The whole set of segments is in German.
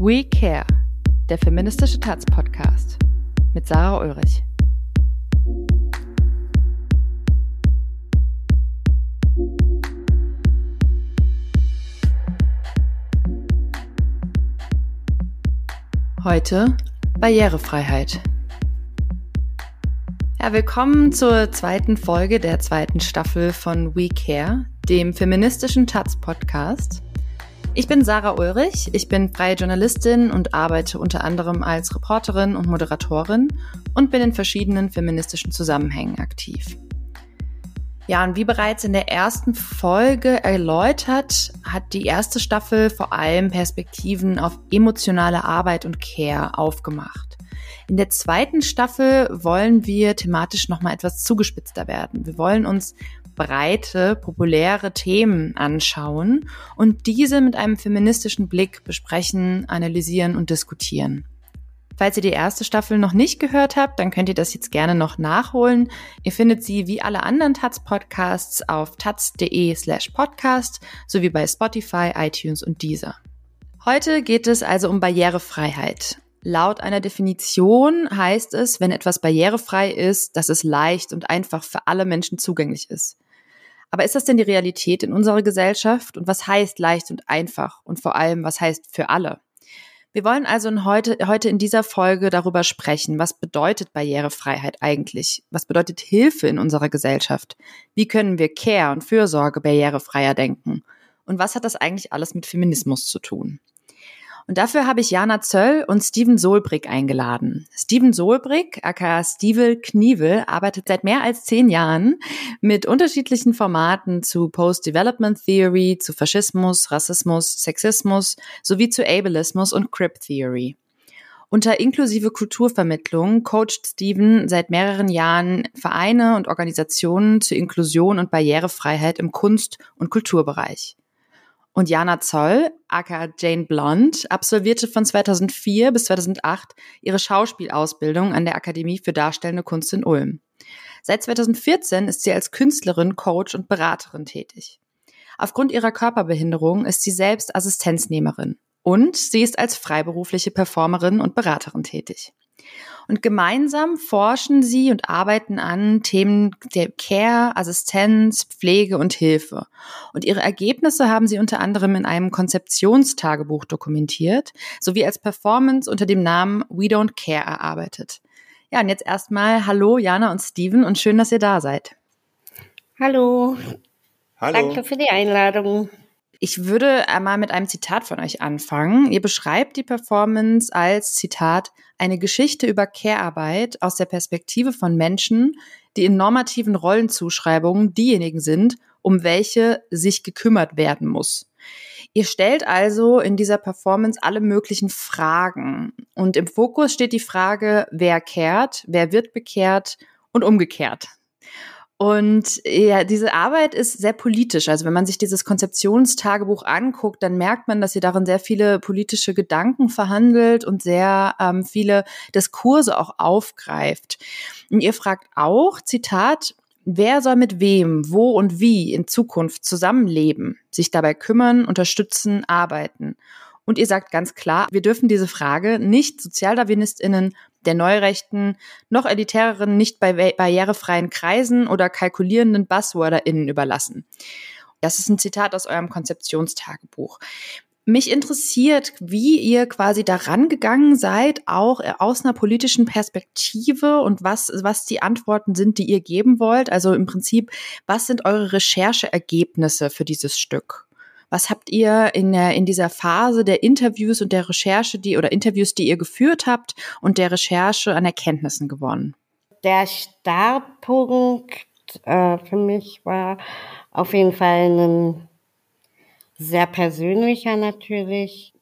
We Care, der feministische Taz-Podcast mit Sarah Ulrich. Heute Barrierefreiheit. Ja, willkommen zur zweiten Folge der zweiten Staffel von We Care, dem feministischen Taz-Podcast. Ich bin Sarah Ulrich, ich bin freie Journalistin und arbeite unter anderem als Reporterin und Moderatorin und bin in verschiedenen feministischen Zusammenhängen aktiv. Ja, und wie bereits in der ersten Folge erläutert, hat die erste Staffel vor allem Perspektiven auf emotionale Arbeit und Care aufgemacht. In der zweiten Staffel wollen wir thematisch nochmal etwas zugespitzter werden. Wir wollen uns breite, populäre Themen anschauen und diese mit einem feministischen Blick besprechen, analysieren und diskutieren. Falls ihr die erste Staffel noch nicht gehört habt, dann könnt ihr das jetzt gerne noch nachholen. Ihr findet sie wie alle anderen Taz-Podcasts auf taz.de slash podcast sowie bei Spotify, iTunes und Deezer. Heute geht es also um Barrierefreiheit. Laut einer Definition heißt es, wenn etwas barrierefrei ist, dass es leicht und einfach für alle Menschen zugänglich ist. Aber ist das denn die Realität in unserer Gesellschaft? Und was heißt leicht und einfach? Und vor allem, was heißt für alle? Wir wollen also heute, heute in dieser Folge darüber sprechen, was bedeutet Barrierefreiheit eigentlich? Was bedeutet Hilfe in unserer Gesellschaft? Wie können wir Care und Fürsorge barrierefreier denken? Und was hat das eigentlich alles mit Feminismus zu tun? Und dafür habe ich Jana Zöll und Steven Solbrick eingeladen. Steven Solbrick, aka Stevel Knievel, arbeitet seit mehr als zehn Jahren mit unterschiedlichen Formaten zu Post-Development Theory, zu Faschismus, Rassismus, Sexismus sowie zu Ableismus und Crip Theory. Unter inklusive Kulturvermittlung coacht Steven seit mehreren Jahren Vereine und Organisationen zur Inklusion und Barrierefreiheit im Kunst- und Kulturbereich. Und Jana Zoll, aka Jane Blond, absolvierte von 2004 bis 2008 ihre Schauspielausbildung an der Akademie für Darstellende Kunst in Ulm. Seit 2014 ist sie als Künstlerin, Coach und Beraterin tätig. Aufgrund ihrer Körperbehinderung ist sie selbst Assistenznehmerin und sie ist als freiberufliche Performerin und Beraterin tätig. Und gemeinsam forschen sie und arbeiten an Themen der Care, Assistenz, Pflege und Hilfe. Und ihre Ergebnisse haben sie unter anderem in einem Konzeptionstagebuch dokumentiert, sowie als Performance unter dem Namen We Don't Care erarbeitet. Ja, und jetzt erstmal Hallo Jana und Steven und schön, dass ihr da seid. Hallo. Hallo. Danke für die Einladung. Ich würde einmal mit einem Zitat von euch anfangen. Ihr beschreibt die Performance als Zitat eine Geschichte über Care-Arbeit aus der Perspektive von Menschen, die in normativen Rollenzuschreibungen diejenigen sind, um welche sich gekümmert werden muss. Ihr stellt also in dieser Performance alle möglichen Fragen. Und im Fokus steht die Frage, wer kehrt, wer wird bekehrt und umgekehrt. Und ja, diese Arbeit ist sehr politisch. Also wenn man sich dieses Konzeptionstagebuch anguckt, dann merkt man, dass sie darin sehr viele politische Gedanken verhandelt und sehr ähm, viele Diskurse auch aufgreift. Und ihr fragt auch, Zitat, wer soll mit wem, wo und wie in Zukunft zusammenleben, sich dabei kümmern, unterstützen, arbeiten. Und ihr sagt ganz klar, wir dürfen diese Frage nicht Sozialdarwinistinnen der Neurechten noch elitäreren, nicht bei barrierefreien Kreisen oder kalkulierenden BuzzworderInnen überlassen. Das ist ein Zitat aus eurem Konzeptionstagebuch. Mich interessiert, wie ihr quasi daran gegangen seid, auch aus einer politischen Perspektive und was, was die Antworten sind, die ihr geben wollt. Also im Prinzip, was sind eure Rechercheergebnisse für dieses Stück? Was habt ihr in, der, in dieser Phase der Interviews und der Recherche, die oder Interviews, die ihr geführt habt und der Recherche an Erkenntnissen gewonnen? Der Startpunkt äh, für mich war auf jeden Fall ein sehr persönlicher natürlich.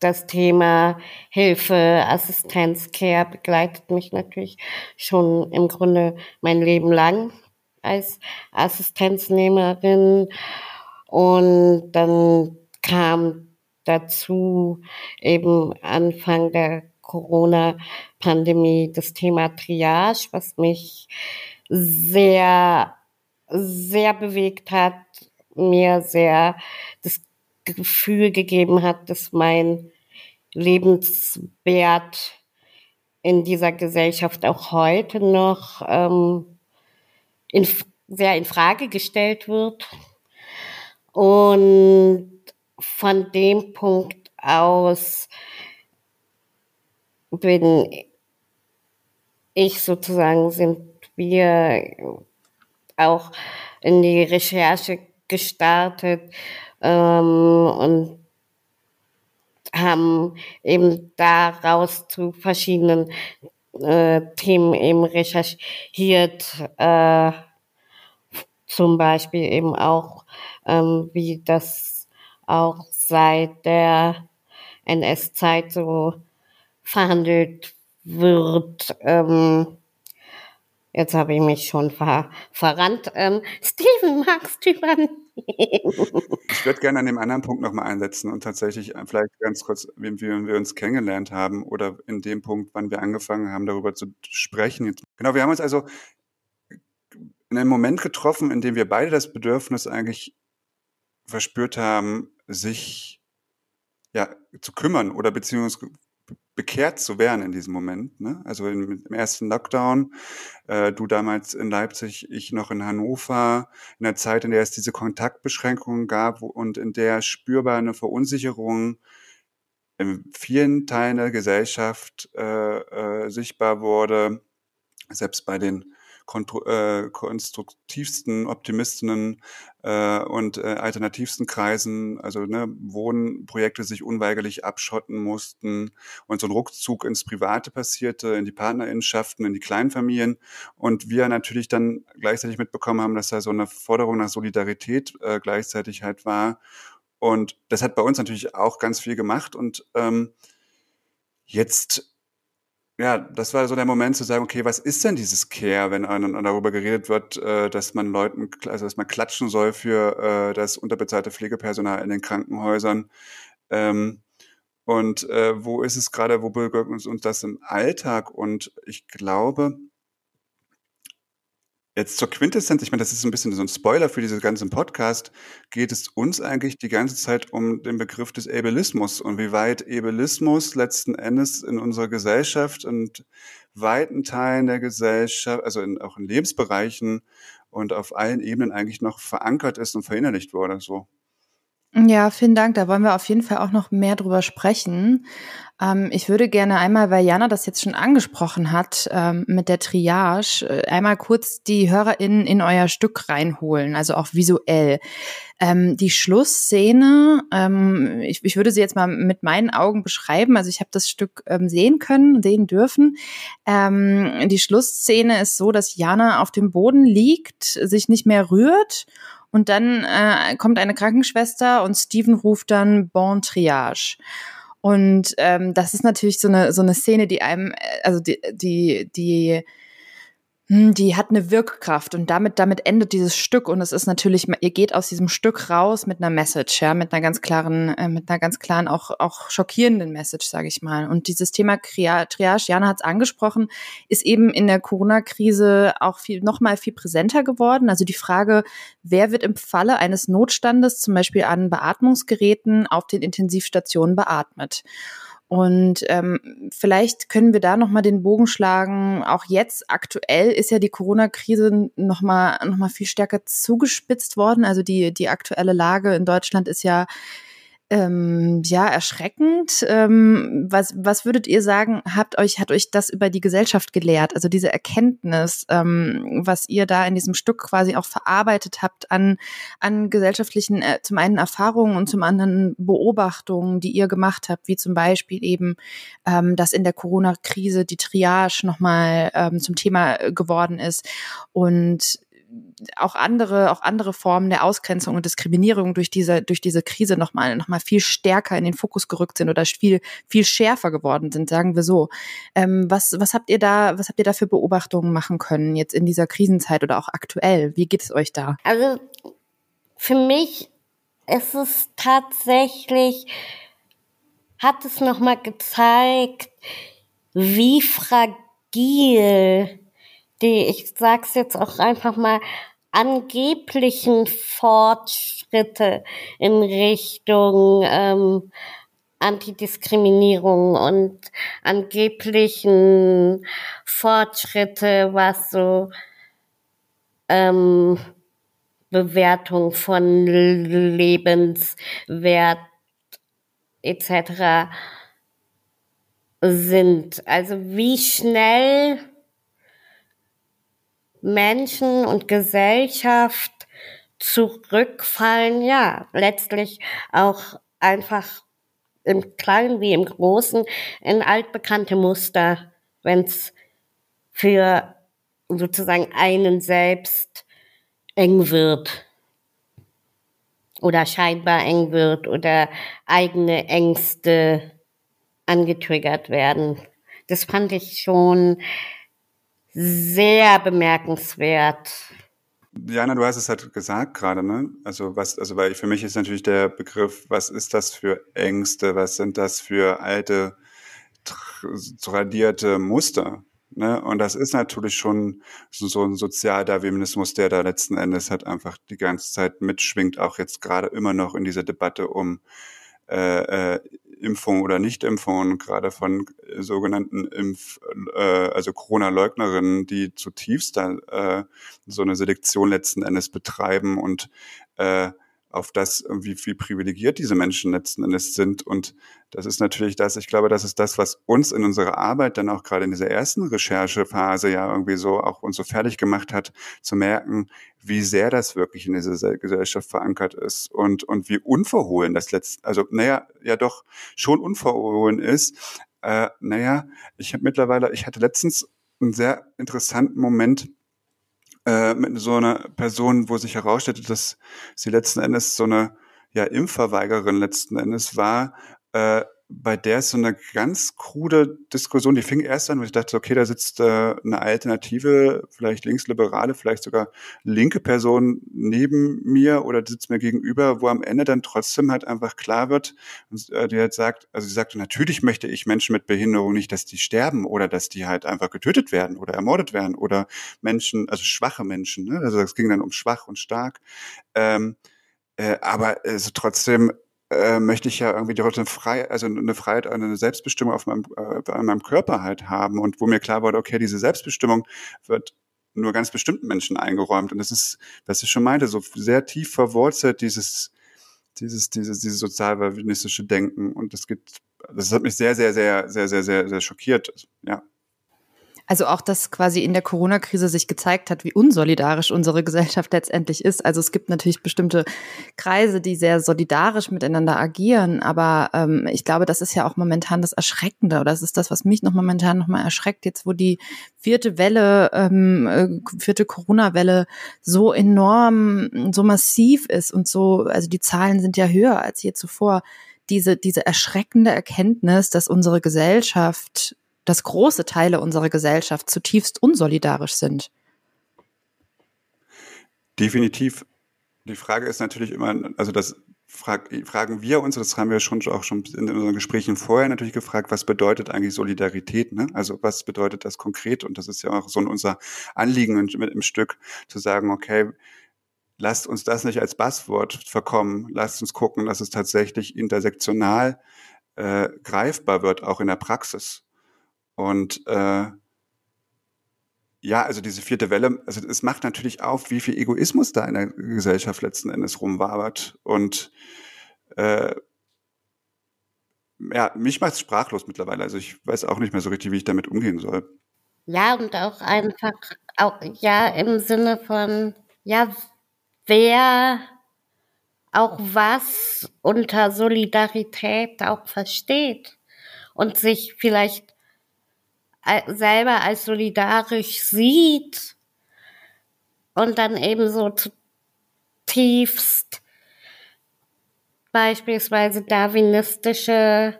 Das Thema Hilfe, Assistenz, Care begleitet mich natürlich schon im Grunde mein Leben lang als Assistenznehmerin. Und dann kam dazu eben Anfang der Corona-Pandemie das Thema Triage, was mich sehr, sehr bewegt hat, mir sehr das Gefühl gegeben hat, dass mein lebenswert in dieser Gesellschaft auch heute noch ähm, in, sehr in Frage gestellt wird. Und von dem Punkt aus bin ich sozusagen, sind wir auch in die Recherche gestartet ähm, und haben eben daraus zu verschiedenen äh, Themen eben recherchiert, äh, zum Beispiel eben auch, ähm, wie das auch seit der NS-Zeit so verhandelt wird. Ähm, Jetzt habe ich mich schon ver verrannt. Ähm, Steven, magst du übernehmen? Ich würde gerne an dem anderen Punkt nochmal einsetzen und tatsächlich äh, vielleicht ganz kurz, wie, wie wir uns kennengelernt haben oder in dem Punkt, wann wir angefangen haben, darüber zu sprechen. Genau, wir haben uns also in einem Moment getroffen, in dem wir beide das Bedürfnis eigentlich verspürt haben, sich ja zu kümmern oder beziehungsweise bekehrt zu werden in diesem Moment. Ne? Also im, ersten Lockdown, äh, du damals in Leipzig, ich noch in Hannover, in der Zeit, in der es diese Kontaktbeschränkungen gab und in der spürbar eine Verunsicherung in vielen Teilen der Gesellschaft äh, äh, sichtbar wurde, selbst bei den äh, konstruktivsten Optimistinnen äh, und äh, alternativsten Kreisen, also ne, Wohnprojekte sich unweigerlich abschotten mussten und so ein Ruckzug ins Private passierte, in die Partnerinnenschaften, in die Kleinfamilien und wir natürlich dann gleichzeitig mitbekommen haben, dass da so eine Forderung nach Solidarität äh, gleichzeitig halt war und das hat bei uns natürlich auch ganz viel gemacht und ähm, jetzt ja, das war so der Moment zu sagen, okay, was ist denn dieses Care, wenn darüber geredet wird, äh, dass man Leuten, also dass man klatschen soll für äh, das unterbezahlte Pflegepersonal in den Krankenhäusern. Ähm, und äh, wo ist es gerade, wo begegnet uns das im Alltag? Und ich glaube, Jetzt zur Quintessenz, ich meine, das ist ein bisschen so ein Spoiler für diesen ganzen Podcast, geht es uns eigentlich die ganze Zeit um den Begriff des Ableismus und wie weit Ableismus letzten Endes in unserer Gesellschaft und weiten Teilen der Gesellschaft, also in, auch in Lebensbereichen und auf allen Ebenen eigentlich noch verankert ist und verinnerlicht wurde, so. Ja, vielen Dank. Da wollen wir auf jeden Fall auch noch mehr drüber sprechen. Ähm, ich würde gerne einmal, weil Jana das jetzt schon angesprochen hat, ähm, mit der Triage, äh, einmal kurz die HörerInnen in euer Stück reinholen, also auch visuell. Ähm, die Schlussszene, ähm, ich, ich, würde sie jetzt mal mit meinen Augen beschreiben. Also ich habe das Stück ähm, sehen können, sehen dürfen. Ähm, die Schlussszene ist so, dass Jana auf dem Boden liegt, sich nicht mehr rührt und dann äh, kommt eine Krankenschwester und Steven ruft dann Bon Triage. Und ähm, das ist natürlich so eine so eine Szene, die einem, äh, also die die die die hat eine Wirkkraft und damit, damit endet dieses Stück und es ist natürlich, ihr geht aus diesem Stück raus mit einer Message, ja, mit einer ganz klaren, äh, mit einer ganz klaren, auch, auch schockierenden Message, sage ich mal. Und dieses Thema Triage, Jana hat es angesprochen, ist eben in der Corona-Krise auch viel, nochmal viel präsenter geworden. Also die Frage, wer wird im Falle eines Notstandes zum Beispiel an Beatmungsgeräten auf den Intensivstationen beatmet? Und ähm, vielleicht können wir da nochmal den Bogen schlagen. Auch jetzt aktuell ist ja die Corona-Krise nochmal noch mal viel stärker zugespitzt worden. Also die, die aktuelle Lage in Deutschland ist ja ähm, ja, erschreckend. Ähm, was, was würdet ihr sagen, habt euch, hat euch das über die Gesellschaft gelehrt? Also diese Erkenntnis, ähm, was ihr da in diesem Stück quasi auch verarbeitet habt an, an gesellschaftlichen, äh, zum einen Erfahrungen und zum anderen Beobachtungen, die ihr gemacht habt, wie zum Beispiel eben, ähm, dass in der Corona-Krise die Triage nochmal ähm, zum Thema geworden ist und auch andere, auch andere Formen der Ausgrenzung und Diskriminierung durch diese, durch diese Krise nochmal, noch viel stärker in den Fokus gerückt sind oder viel, viel schärfer geworden sind, sagen wir so. Ähm, was, was habt ihr da, was habt ihr da für Beobachtungen machen können jetzt in dieser Krisenzeit oder auch aktuell? Wie geht es euch da? Also, für mich ist es tatsächlich, hat es nochmal gezeigt, wie fragil die, ich sag's jetzt auch einfach mal, angeblichen Fortschritte in Richtung ähm, Antidiskriminierung und angeblichen Fortschritte, was so ähm, Bewertung von Lebenswert etc. sind. Also wie schnell Menschen und Gesellschaft zurückfallen, ja, letztlich auch einfach im Kleinen wie im Großen in altbekannte Muster, wenn es für sozusagen einen selbst eng wird oder scheinbar eng wird oder eigene Ängste angetriggert werden. Das fand ich schon sehr bemerkenswert. Jana, du hast es halt gesagt gerade, ne? Also was, also weil für mich ist natürlich der Begriff, was ist das für Ängste, was sind das für alte tradierte Muster? Ne? Und das ist natürlich schon so, ein Sozialdarwinismus, der da letzten Endes halt einfach die ganze Zeit mitschwingt, auch jetzt gerade immer noch in dieser Debatte um äh, äh, Impfung oder Nichtimpfung, gerade von äh, sogenannten Impf, äh, also Corona-Leugnerinnen, die zutiefst da äh, so eine Selektion letzten Endes betreiben und äh, auf das, wie, wie privilegiert diese Menschen letzten Endes sind. Und das ist natürlich das, ich glaube, das ist das, was uns in unserer Arbeit dann auch gerade in dieser ersten Recherchephase ja irgendwie so auch uns so fertig gemacht hat, zu merken, wie sehr das wirklich in dieser Gesellschaft verankert ist und, und wie unverhohlen das letzte, also naja, ja doch schon unverhohlen ist. Äh, naja, ich habe mittlerweile, ich hatte letztens einen sehr interessanten Moment, äh, mit so einer Person, wo sich herausstellte, dass sie letzten Endes so eine ja, Impfverweigerin letzten Endes war, äh, bei der ist so eine ganz krude Diskussion, die fing erst an, wo ich dachte, okay, da sitzt äh, eine Alternative, vielleicht linksliberale, vielleicht sogar linke Person neben mir oder sitzt mir gegenüber, wo am Ende dann trotzdem halt einfach klar wird, äh, die halt sagt, also sie sagte, natürlich möchte ich Menschen mit Behinderung nicht, dass die sterben oder dass die halt einfach getötet werden oder ermordet werden oder Menschen, also schwache Menschen, ne? also es ging dann um schwach und stark, ähm, äh, aber also trotzdem äh, möchte ich ja irgendwie trotzdem frei, also eine Freiheit, eine Selbstbestimmung auf meinem, äh, an meinem Körper halt haben. Und wo mir klar wurde, okay, diese Selbstbestimmung wird nur ganz bestimmten Menschen eingeräumt. Und das ist, was ich schon meinte, so sehr tief verwurzelt dieses, dieses, dieses, dieses sozialdarwinistische Denken. Und das geht, das hat mich sehr, sehr, sehr, sehr, sehr, sehr, sehr schockiert, ja. Also auch, dass quasi in der Corona-Krise sich gezeigt hat, wie unsolidarisch unsere Gesellschaft letztendlich ist. Also es gibt natürlich bestimmte Kreise, die sehr solidarisch miteinander agieren, aber ähm, ich glaube, das ist ja auch momentan das Erschreckende oder das ist das, was mich noch momentan noch mal erschreckt, jetzt wo die vierte Welle, ähm, äh, vierte Corona-Welle so enorm, so massiv ist und so, also die Zahlen sind ja höher als je zuvor. Diese, diese erschreckende Erkenntnis, dass unsere Gesellschaft dass große Teile unserer Gesellschaft zutiefst unsolidarisch sind. Definitiv. Die Frage ist natürlich immer, also das frag, fragen wir uns, das haben wir schon auch schon in unseren Gesprächen vorher natürlich gefragt, was bedeutet eigentlich Solidarität? Ne? Also was bedeutet das konkret? Und das ist ja auch so unser Anliegen mit im Stück, zu sagen, okay, lasst uns das nicht als Basswort verkommen, lasst uns gucken, dass es tatsächlich intersektional äh, greifbar wird, auch in der Praxis. Und äh, ja, also diese vierte Welle, also es macht natürlich auf, wie viel Egoismus da in der Gesellschaft letzten Endes rumwabert. Und äh, ja, mich macht es sprachlos mittlerweile. Also ich weiß auch nicht mehr so richtig, wie ich damit umgehen soll. Ja, und auch einfach, auch, ja, im Sinne von, ja, wer auch was unter Solidarität auch versteht und sich vielleicht selber als solidarisch sieht und dann eben so zutiefst beispielsweise darwinistische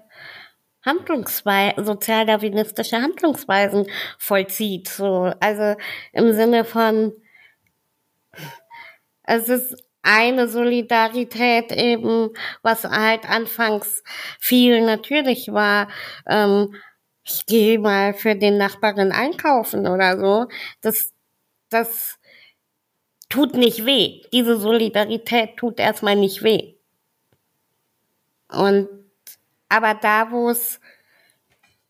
Handlungsweisen, sozialdarwinistische Handlungsweisen vollzieht. So, also im Sinne von, es ist eine Solidarität eben, was halt anfangs viel natürlich war, ähm, ich gehe mal für den Nachbarin einkaufen oder so, das, das tut nicht weh. Diese Solidarität tut erstmal nicht weh. Und aber da, wo es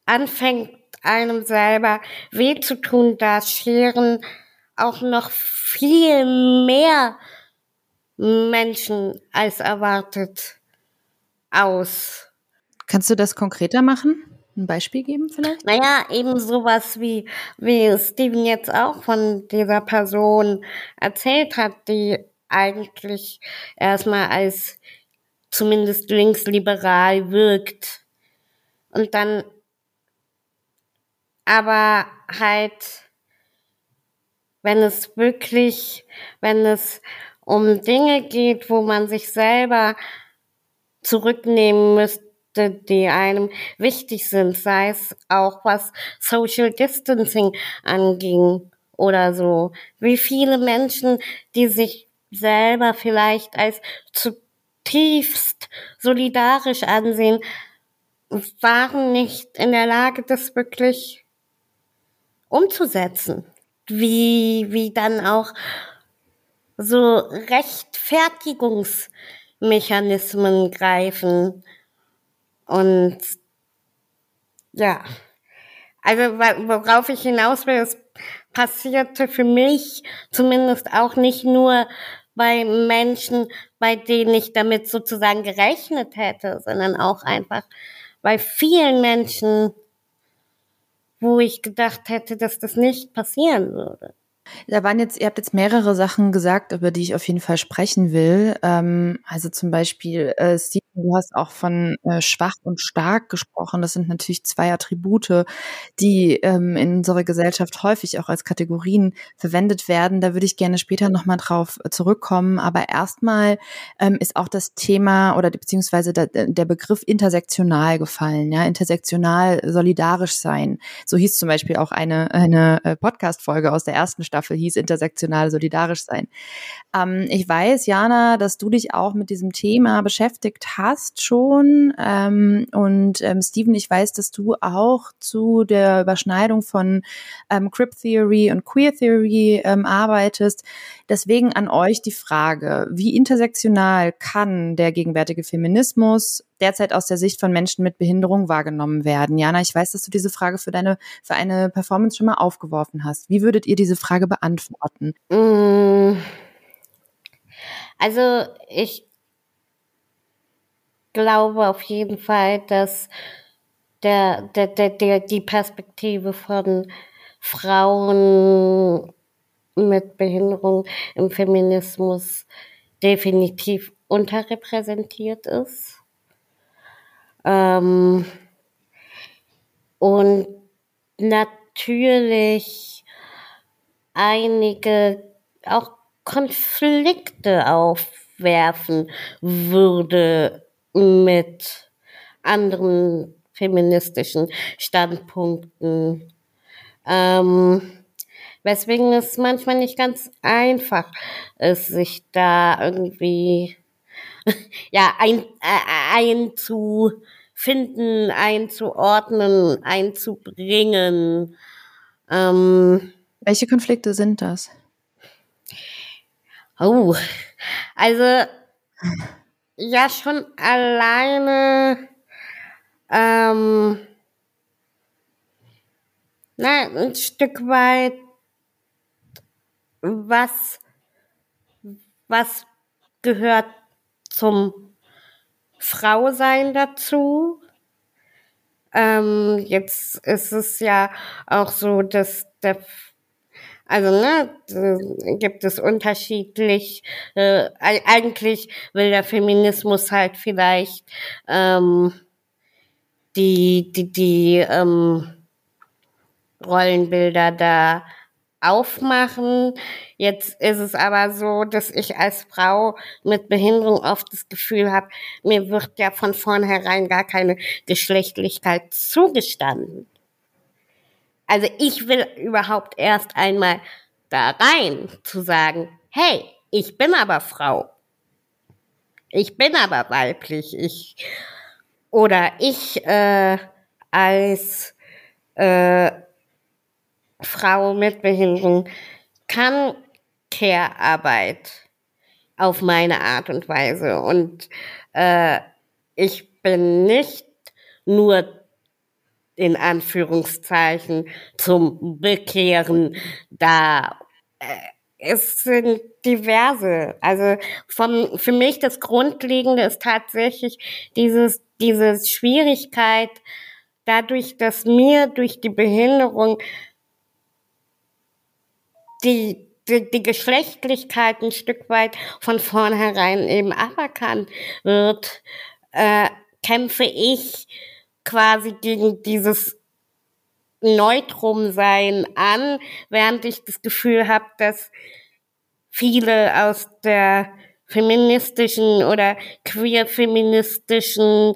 anfängt, einem selber weh zu tun, da scheren auch noch viel mehr Menschen als erwartet aus. Kannst du das konkreter machen? Ein Beispiel geben vielleicht? Naja, eben sowas wie, wie Steven jetzt auch von dieser Person erzählt hat, die eigentlich erstmal als zumindest linksliberal wirkt. Und dann aber halt, wenn es wirklich, wenn es um Dinge geht, wo man sich selber zurücknehmen müsste, die einem wichtig sind, sei es auch was Social Distancing anging oder so. Wie viele Menschen, die sich selber vielleicht als zutiefst solidarisch ansehen, waren nicht in der Lage, das wirklich umzusetzen. Wie, wie dann auch so Rechtfertigungsmechanismen greifen. Und ja, also worauf ich hinaus will, es passierte für mich zumindest auch nicht nur bei Menschen, bei denen ich damit sozusagen gerechnet hätte, sondern auch einfach bei vielen Menschen, wo ich gedacht hätte, dass das nicht passieren würde. Da waren jetzt, ihr habt jetzt mehrere Sachen gesagt, über die ich auf jeden Fall sprechen will. Ähm, also zum Beispiel, äh, Steve, du hast auch von äh, schwach und stark gesprochen. Das sind natürlich zwei Attribute, die ähm, in unserer Gesellschaft häufig auch als Kategorien verwendet werden. Da würde ich gerne später nochmal drauf zurückkommen. Aber erstmal ähm, ist auch das Thema oder beziehungsweise der, der Begriff intersektional gefallen. Ja, intersektional solidarisch sein. So hieß zum Beispiel auch eine, eine äh, Podcast-Folge aus der ersten Staffel hieß intersektional solidarisch sein. Ähm, ich weiß, Jana, dass du dich auch mit diesem Thema beschäftigt hast schon. Ähm, und ähm, Steven, ich weiß, dass du auch zu der Überschneidung von ähm, Crip Theory und Queer Theory ähm, arbeitest. Deswegen an euch die Frage, wie intersektional kann der gegenwärtige Feminismus derzeit aus der Sicht von Menschen mit Behinderung wahrgenommen werden? Jana, ich weiß, dass du diese Frage für deine, für eine Performance schon mal aufgeworfen hast. Wie würdet ihr diese Frage beantworten? Mm. Also, ich glaube auf jeden Fall, dass der, der, der, der, die Perspektive von Frauen mit Behinderung im Feminismus definitiv unterrepräsentiert ist. Ähm, und natürlich einige auch Konflikte aufwerfen würde mit anderen feministischen Standpunkten. Ähm, weswegen es manchmal nicht ganz einfach ist, sich da irgendwie ja ein, äh, einzufinden, einzuordnen, einzubringen. Ähm, Welche Konflikte sind das? Oh, also ja schon alleine ähm, na, ein Stück weit was was gehört zum Frausein dazu. Ähm, jetzt ist es ja auch so, dass der also ne, gibt es unterschiedlich. Äh, eigentlich will der Feminismus halt vielleicht ähm, die die die ähm, Rollenbilder da aufmachen. Jetzt ist es aber so, dass ich als Frau mit Behinderung oft das Gefühl habe, mir wird ja von vornherein gar keine Geschlechtlichkeit zugestanden. Also ich will überhaupt erst einmal da rein zu sagen, hey, ich bin aber Frau. Ich bin aber weiblich. Ich oder ich äh, als äh, Frau mit Behinderung kann Care-Arbeit auf meine Art und Weise. Und äh, ich bin nicht nur in Anführungszeichen zum Bekehren da. Äh, es sind diverse. Also vom, für mich das Grundlegende ist tatsächlich dieses, diese Schwierigkeit, dadurch, dass mir durch die Behinderung die, die, die Geschlechtlichkeit ein Stück weit von vornherein eben aberkannt wird, äh, kämpfe ich quasi gegen dieses Neutrum-Sein an, während ich das Gefühl habe, dass viele aus der feministischen oder queer-feministischen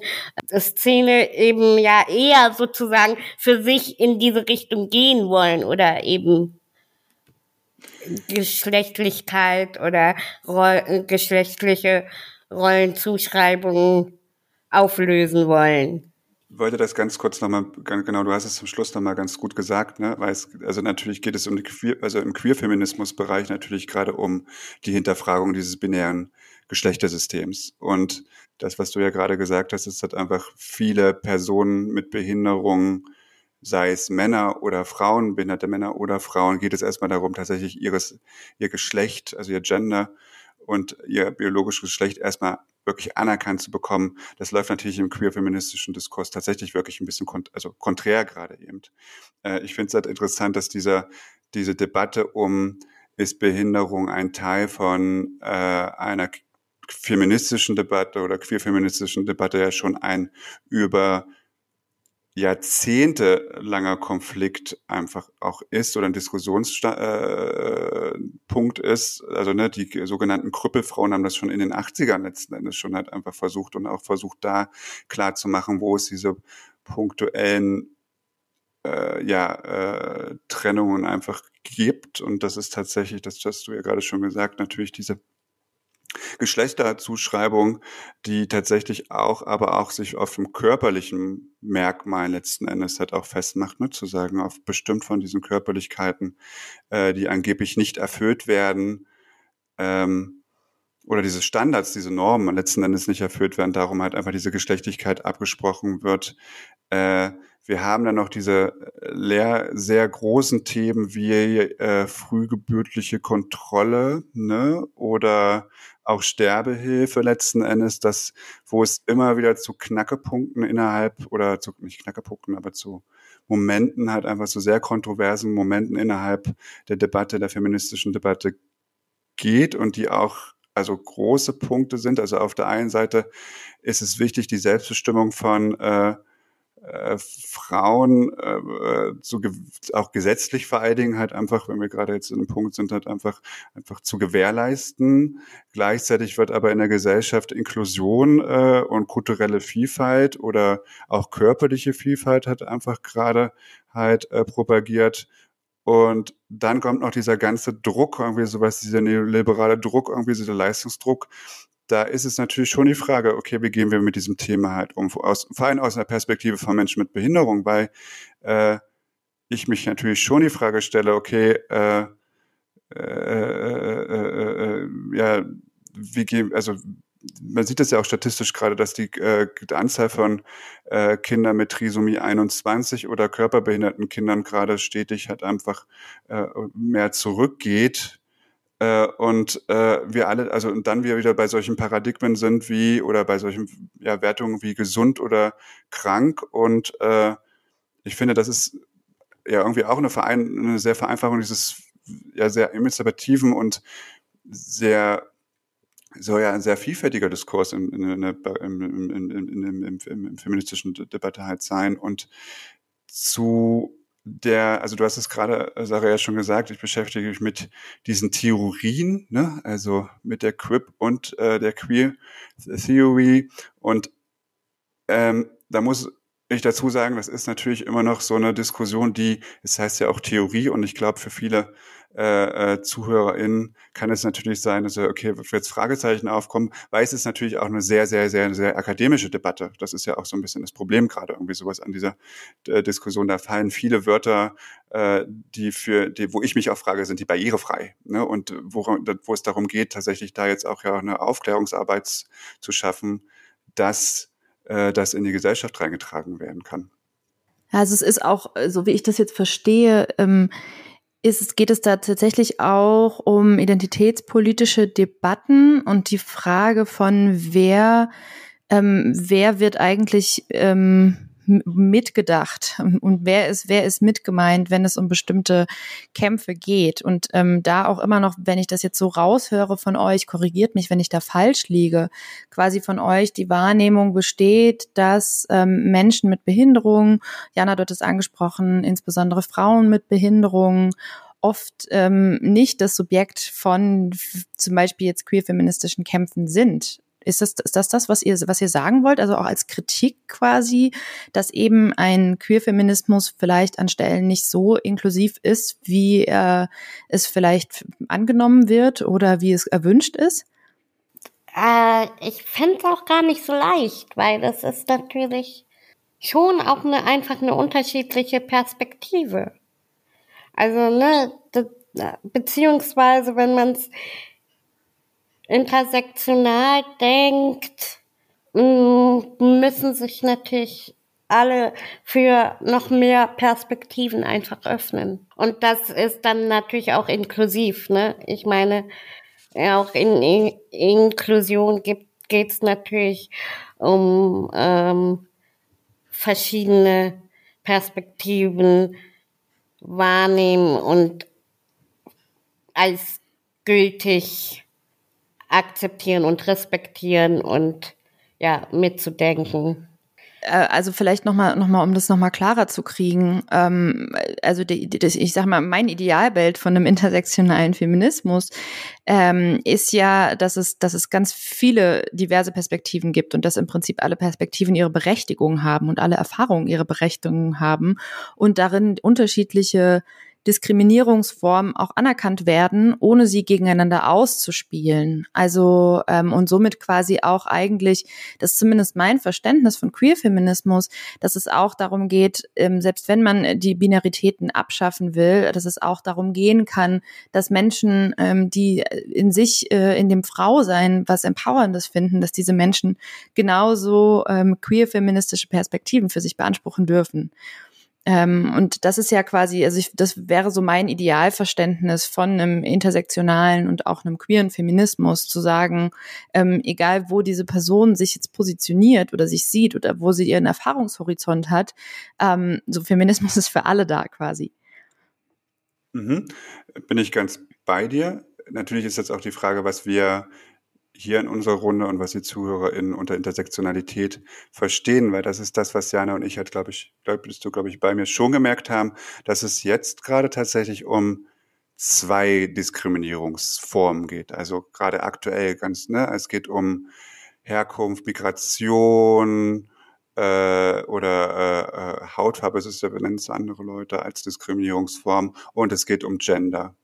Szene eben ja eher sozusagen für sich in diese Richtung gehen wollen oder eben Geschlechtlichkeit oder Roll geschlechtliche Rollenzuschreibungen auflösen wollen. Ich wollte das ganz kurz nochmal, genau, du hast es zum Schluss nochmal ganz gut gesagt, ne? weil es, also natürlich geht es um die Queer, also im Queerfeminismusbereich natürlich gerade um die Hinterfragung dieses binären Geschlechtersystems. Und das, was du ja gerade gesagt hast, ist, dass einfach viele Personen mit Behinderung sei es Männer oder Frauen, behinderte Männer oder Frauen, geht es erstmal darum, tatsächlich ihres, ihr Geschlecht, also ihr Gender und ihr biologisches Geschlecht erstmal wirklich anerkannt zu bekommen. Das läuft natürlich im queer-feministischen Diskurs tatsächlich wirklich ein bisschen kont also konträr gerade eben. Äh, ich finde es halt interessant, dass dieser, diese Debatte um, ist Behinderung ein Teil von äh, einer feministischen Debatte oder queer-feministischen Debatte ja schon ein über jahrzehntelanger Konflikt einfach auch ist oder ein Diskussionspunkt äh, ist. Also ne, die sogenannten Krüppelfrauen haben das schon in den 80ern letzten Endes schon halt einfach versucht und auch versucht da klar zu machen, wo es diese punktuellen äh, ja, äh, Trennungen einfach gibt. Und das ist tatsächlich, das hast du ja gerade schon gesagt, natürlich diese Geschlechterzuschreibung, die tatsächlich auch, aber auch sich auf dem körperlichen Merkmal letzten Endes halt auch festmacht, ne, zu sagen, auf bestimmt von diesen Körperlichkeiten, äh, die angeblich nicht erfüllt werden, ähm, oder diese Standards, diese Normen letzten Endes nicht erfüllt werden, darum halt einfach diese Geschlechtlichkeit abgesprochen wird. Äh, wir haben dann noch diese leer, sehr großen Themen wie äh, frühgebürtliche Kontrolle ne? oder auch Sterbehilfe letzten Endes, das, wo es immer wieder zu Knackepunkten innerhalb oder zu, nicht Knackepunkten, aber zu Momenten halt einfach so sehr kontroversen Momenten innerhalb der Debatte, der feministischen Debatte geht und die auch also große Punkte sind. Also auf der einen Seite ist es wichtig, die Selbstbestimmung von äh, äh, Frauen äh, so ge auch gesetzlich vor allen Dingen halt einfach, wenn wir gerade jetzt in einem Punkt sind, halt einfach einfach zu gewährleisten. Gleichzeitig wird aber in der Gesellschaft Inklusion äh, und kulturelle Vielfalt oder auch körperliche Vielfalt hat einfach gerade halt äh, propagiert. Und dann kommt noch dieser ganze Druck, irgendwie sowas, dieser neoliberale Druck, irgendwie dieser Leistungsdruck, da ist es natürlich schon die Frage, okay, wie gehen wir mit diesem Thema halt um, aus, vor allem aus einer Perspektive von Menschen mit Behinderung, weil äh, ich mich natürlich schon die Frage stelle, okay, äh, äh, äh, äh, ja, wie gehen, also man sieht es ja auch statistisch gerade, dass die, äh, die Anzahl von äh, Kindern mit Trisomie 21 oder körperbehinderten Kindern gerade stetig halt einfach äh, mehr zurückgeht äh, und äh, wir alle, also und dann wir wieder bei solchen Paradigmen sind wie oder bei solchen ja, Wertungen wie gesund oder krank. Und äh, ich finde, das ist ja irgendwie auch eine, Verein, eine sehr Vereinfachung dieses ja sehr emanzipativen und sehr soll ja ein sehr vielfältiger Diskurs in, in, in, in, in, in, im feministischen Debatte halt sein und zu der, also du hast es gerade, Sarah, ja schon gesagt, ich beschäftige mich mit diesen Theorien, ne? also mit der Quip und äh, der Queer Theory. Und ähm, da muss ich dazu sagen, das ist natürlich immer noch so eine Diskussion, die, es heißt ja auch Theorie und ich glaube, für viele äh, äh, ZuhörerInnen kann es natürlich sein, dass okay, jetzt Fragezeichen aufkommen, weil es ist natürlich auch eine sehr, sehr, sehr, sehr akademische Debatte. Das ist ja auch so ein bisschen das Problem gerade irgendwie sowas an dieser äh, Diskussion. Da fallen viele Wörter, äh, die für, die, wo ich mich auch frage, sind die barrierefrei? Ne? Und wo, wo es darum geht, tatsächlich da jetzt auch ja eine Aufklärungsarbeit zu schaffen, dass äh, das in die Gesellschaft reingetragen werden kann. Also es ist auch, so wie ich das jetzt verstehe, ähm, ist, geht es da tatsächlich auch um identitätspolitische Debatten und die Frage von wer, ähm, wer wird eigentlich ähm, mitgedacht und wer ist wer ist mitgemeint, wenn es um bestimmte Kämpfe geht und ähm, da auch immer noch, wenn ich das jetzt so raushöre von euch, korrigiert mich, wenn ich da falsch liege, quasi von euch die Wahrnehmung besteht, dass ähm, Menschen mit Behinderung, Jana dort ist angesprochen, insbesondere Frauen mit Behinderung oft ähm, nicht das Subjekt von zum Beispiel jetzt queer-feministischen Kämpfen sind. Ist das, ist das das, was ihr, was ihr sagen wollt? Also auch als Kritik quasi, dass eben ein Queerfeminismus vielleicht an Stellen nicht so inklusiv ist, wie äh, es vielleicht angenommen wird oder wie es erwünscht ist? Äh, ich fände es auch gar nicht so leicht, weil das ist natürlich schon auch eine, einfach eine unterschiedliche Perspektive. Also, ne, das, beziehungsweise wenn man es intersektional denkt, mm, müssen sich natürlich alle für noch mehr Perspektiven einfach öffnen. Und das ist dann natürlich auch inklusiv. Ne? Ich meine, auch in, in Inklusion geht es natürlich um ähm, verschiedene Perspektiven wahrnehmen und als gültig akzeptieren und respektieren und ja, mitzudenken. Äh, also vielleicht nochmal, noch mal, um das nochmal klarer zu kriegen, ähm, also die, die, ich sag mal, mein Idealbild von einem intersektionalen Feminismus ähm, ist ja, dass es, dass es ganz viele diverse Perspektiven gibt und dass im Prinzip alle Perspektiven ihre Berechtigung haben und alle Erfahrungen ihre Berechtigung haben und darin unterschiedliche Diskriminierungsformen auch anerkannt werden, ohne sie gegeneinander auszuspielen. Also ähm, und somit quasi auch eigentlich, das ist zumindest mein Verständnis von Queerfeminismus, dass es auch darum geht, ähm, selbst wenn man die Binaritäten abschaffen will, dass es auch darum gehen kann, dass Menschen, ähm, die in sich äh, in dem Frausein was Empowerndes finden, dass diese Menschen genauso ähm, queer-feministische Perspektiven für sich beanspruchen dürfen. Ähm, und das ist ja quasi, also ich, das wäre so mein Idealverständnis von einem intersektionalen und auch einem queeren Feminismus, zu sagen, ähm, egal wo diese Person sich jetzt positioniert oder sich sieht oder wo sie ihren Erfahrungshorizont hat, ähm, so Feminismus ist für alle da quasi. Mhm. Bin ich ganz bei dir. Natürlich ist jetzt auch die Frage, was wir hier in unserer Runde und was die ZuhörerInnen unter Intersektionalität verstehen, weil das ist das, was Jana und ich halt, glaube ich, glaub, bist du, glaube ich, bei mir schon gemerkt haben, dass es jetzt gerade tatsächlich um zwei Diskriminierungsformen geht. Also gerade aktuell ganz, ne, es geht um Herkunft, Migration äh, oder äh, äh Hautfarbe, es ist ja benennen es andere Leute als Diskriminierungsform und es geht um Gender.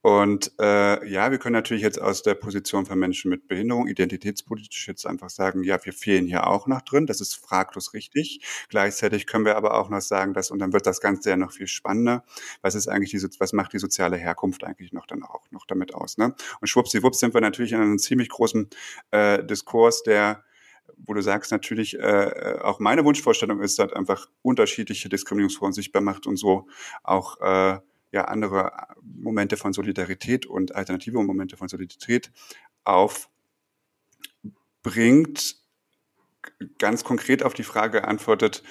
Und äh, ja, wir können natürlich jetzt aus der Position von Menschen mit Behinderung identitätspolitisch jetzt einfach sagen, ja, wir fehlen hier auch noch drin. Das ist fraglos richtig. Gleichzeitig können wir aber auch noch sagen, dass, und dann wird das Ganze ja noch viel spannender, was ist eigentlich diese, was macht die soziale Herkunft eigentlich noch dann auch noch damit aus? Ne? Und schwuppsiwupps sind wir natürlich in einem ziemlich großen äh, Diskurs, der wo du sagst, natürlich, äh, auch meine Wunschvorstellung ist, dass einfach unterschiedliche Diskriminierungsformen sichtbar macht und so auch äh, ja andere Momente von Solidarität und alternative Momente von Solidarität aufbringt, ganz konkret auf die Frage antwortet,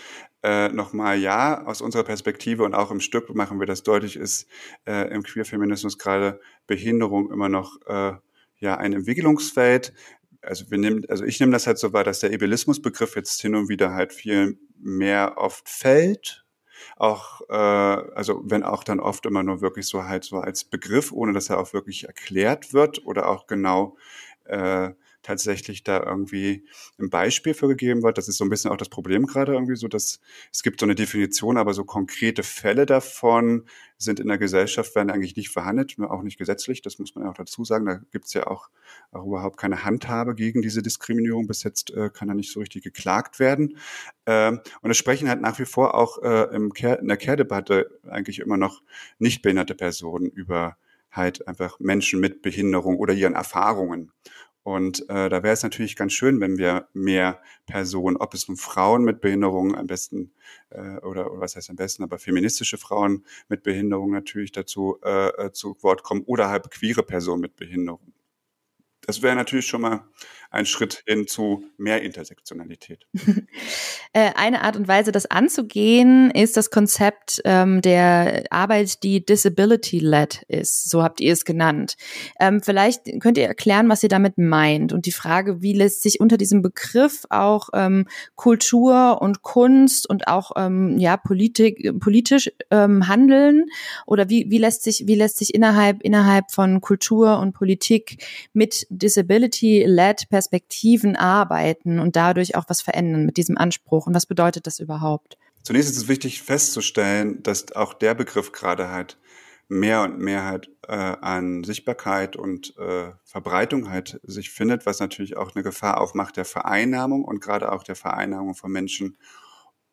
äh, nochmal ja, aus unserer Perspektive und auch im Stück machen wir das deutlich, ist äh, im Queerfeminismus gerade Behinderung immer noch äh, ja ein Entwicklungsfeld. Also wir nehmen, also ich nehme das halt so wahr, dass der Ebelismusbegriff jetzt hin und wieder halt viel mehr oft fällt, auch, äh, also wenn auch dann oft immer nur wirklich so halt so als Begriff, ohne dass er auch wirklich erklärt wird oder auch genau äh, tatsächlich da irgendwie ein Beispiel für gegeben wird. Das ist so ein bisschen auch das Problem gerade irgendwie so, dass es gibt so eine Definition, aber so konkrete Fälle davon sind in der Gesellschaft, werden eigentlich nicht verhandelt, auch nicht gesetzlich, das muss man auch dazu sagen. Da gibt es ja auch, auch überhaupt keine Handhabe gegen diese Diskriminierung. Bis jetzt äh, kann da nicht so richtig geklagt werden. Ähm, und es sprechen halt nach wie vor auch äh, im Care, in der Care-Debatte eigentlich immer noch nicht behinderte Personen über halt einfach Menschen mit Behinderung oder ihren Erfahrungen. Und äh, da wäre es natürlich ganz schön, wenn wir mehr Personen, ob es nun Frauen mit Behinderungen am besten äh, oder, oder was heißt am besten, aber feministische Frauen mit Behinderung natürlich dazu äh, äh zu Wort kommen oder halt queere Personen mit Behinderung. Das wäre natürlich schon mal ein Schritt hin zu mehr Intersektionalität. Äh, eine Art und Weise, das anzugehen, ist das Konzept ähm, der Arbeit, die disability-led ist. So habt ihr es genannt. Ähm, vielleicht könnt ihr erklären, was ihr damit meint und die Frage, wie lässt sich unter diesem Begriff auch ähm, Kultur und Kunst und auch ähm, ja Politik, politisch ähm, handeln oder wie, wie lässt sich wie lässt sich innerhalb innerhalb von Kultur und Politik mit disability-led Perspektiven arbeiten und dadurch auch was verändern mit diesem Anspruch? Und was bedeutet das überhaupt? Zunächst ist es wichtig festzustellen, dass auch der Begriff gerade halt mehr und mehr halt äh, an Sichtbarkeit und äh, Verbreitung halt sich findet, was natürlich auch eine Gefahr aufmacht der Vereinnahmung und gerade auch der Vereinnahmung von Menschen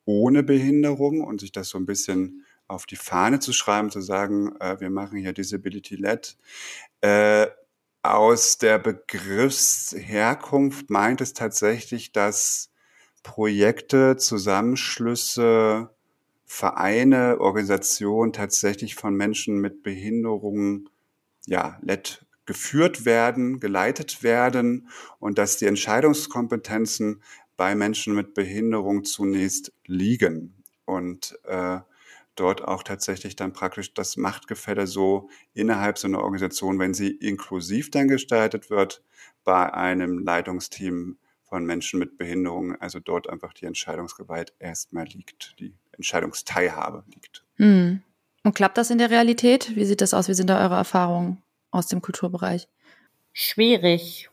ohne Behinderung und sich das so ein bisschen auf die Fahne zu schreiben, zu sagen, äh, wir machen hier Disability-led, äh, aus der Begriffsherkunft meint es tatsächlich, dass Projekte, Zusammenschlüsse, Vereine, Organisationen tatsächlich von Menschen mit Behinderungen ja, let, geführt werden, geleitet werden und dass die Entscheidungskompetenzen bei Menschen mit Behinderung zunächst liegen. Und äh, dort auch tatsächlich dann praktisch das Machtgefälle so innerhalb so einer Organisation, wenn sie inklusiv dann gestaltet wird, bei einem Leitungsteam von Menschen mit Behinderungen, also dort einfach die Entscheidungsgewalt erstmal liegt, die Entscheidungsteilhabe liegt. Hm. Und klappt das in der Realität? Wie sieht das aus? Wie sind da eure Erfahrungen aus dem Kulturbereich? Schwierig.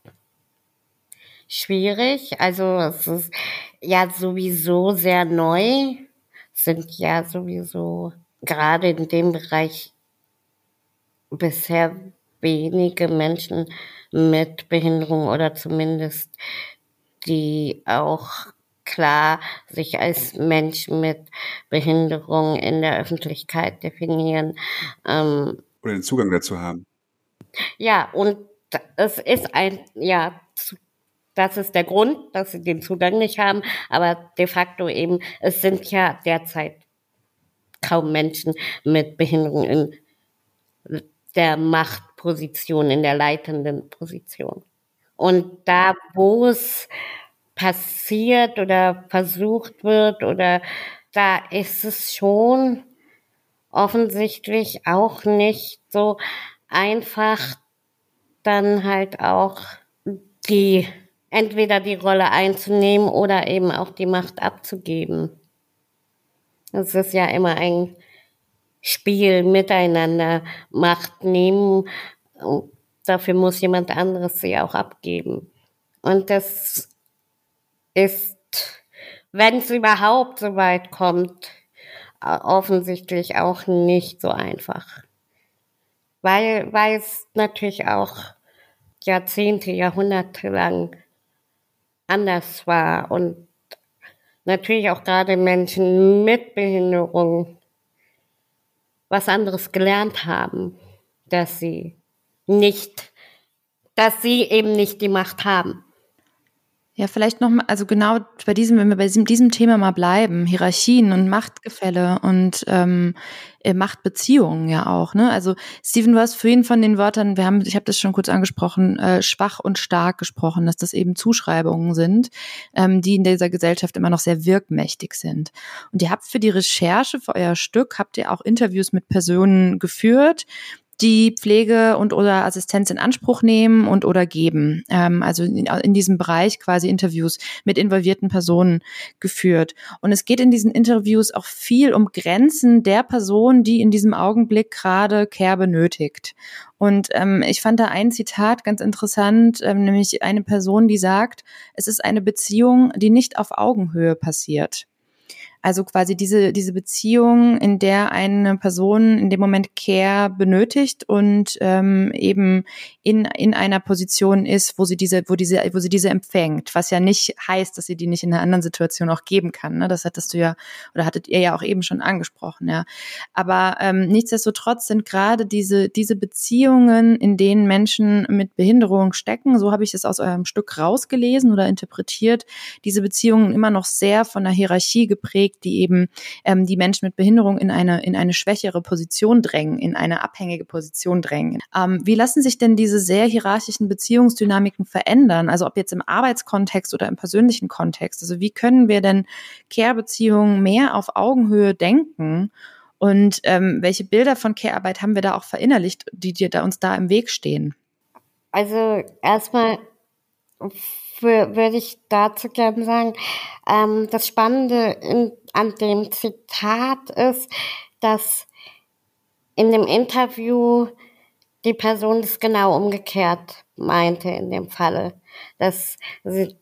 Schwierig. Also es ist ja sowieso sehr neu sind ja sowieso gerade in dem Bereich bisher wenige Menschen mit Behinderung oder zumindest die auch klar sich als Menschen mit Behinderung in der Öffentlichkeit definieren. Ähm, oder den Zugang dazu haben. Ja, und es ist ein, ja, das ist der Grund, dass sie den Zugang nicht haben. Aber de facto eben, es sind ja derzeit kaum Menschen mit Behinderung in der Machtposition, in der leitenden Position. Und da, wo es passiert oder versucht wird oder da ist es schon offensichtlich auch nicht so einfach, dann halt auch die entweder die Rolle einzunehmen oder eben auch die Macht abzugeben. Es ist ja immer ein Spiel miteinander. Macht nehmen, dafür muss jemand anderes sie auch abgeben. Und das ist, wenn es überhaupt so weit kommt, offensichtlich auch nicht so einfach. Weil, weil es natürlich auch Jahrzehnte, Jahrhunderte lang anders war und natürlich auch gerade Menschen mit Behinderung was anderes gelernt haben, dass sie nicht, dass sie eben nicht die Macht haben. Ja, vielleicht noch mal, also genau bei diesem, wenn wir bei diesem, diesem Thema mal bleiben, Hierarchien und Machtgefälle und ähm, äh, Machtbeziehungen ja auch. Ne? Also Steven, du hast vorhin von den Wörtern, wir haben, ich habe das schon kurz angesprochen, äh, schwach und stark gesprochen, dass das eben Zuschreibungen sind, ähm, die in dieser Gesellschaft immer noch sehr wirkmächtig sind. Und ihr habt für die Recherche für euer Stück habt ihr auch Interviews mit Personen geführt, die Pflege und oder Assistenz in Anspruch nehmen und oder geben. Ähm, also in, in, diesem Bereich quasi Interviews mit involvierten Personen geführt. Und es geht in diesen Interviews auch viel um Grenzen der Person, die in diesem Augenblick gerade Care benötigt. Und ähm, ich fand da ein Zitat ganz interessant, ähm, nämlich eine Person, die sagt, es ist eine Beziehung, die nicht auf Augenhöhe passiert. Also quasi diese, diese Beziehung, in der eine Person in dem Moment Care benötigt und ähm, eben in, in einer Position ist, wo sie diese, wo diese, wo sie diese empfängt, was ja nicht heißt, dass sie die nicht in einer anderen Situation auch geben kann. Ne? Das hattest du ja, oder hattet ihr ja auch eben schon angesprochen, ja. Aber ähm, nichtsdestotrotz sind gerade diese, diese Beziehungen, in denen Menschen mit Behinderung stecken, so habe ich es aus eurem Stück rausgelesen oder interpretiert, diese Beziehungen immer noch sehr von der Hierarchie geprägt, die eben ähm, die Menschen mit Behinderung in eine, in eine schwächere Position drängen, in eine abhängige Position drängen. Ähm, wie lassen sich denn diese sehr hierarchischen Beziehungsdynamiken verändern? Also ob jetzt im Arbeitskontext oder im persönlichen Kontext. Also wie können wir denn Care-Beziehungen mehr auf Augenhöhe denken? Und ähm, welche Bilder von Care-Arbeit haben wir da auch verinnerlicht, die dir da uns da im Weg stehen? Also erstmal würde ich dazu gerne sagen, ähm, das Spannende in, an dem Zitat ist, dass in dem Interview die Person das genau umgekehrt meinte in dem Falle, dass sie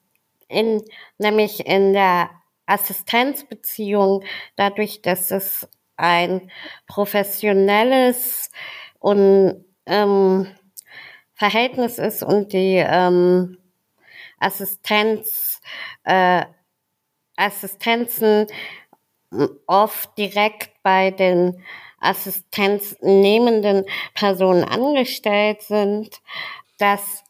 in, nämlich in der Assistenzbeziehung, dadurch, dass es ein professionelles und ähm, Verhältnis ist und die ähm, Assistenz, äh, Assistenzen oft direkt bei den assistenznehmenden Personen angestellt sind, dass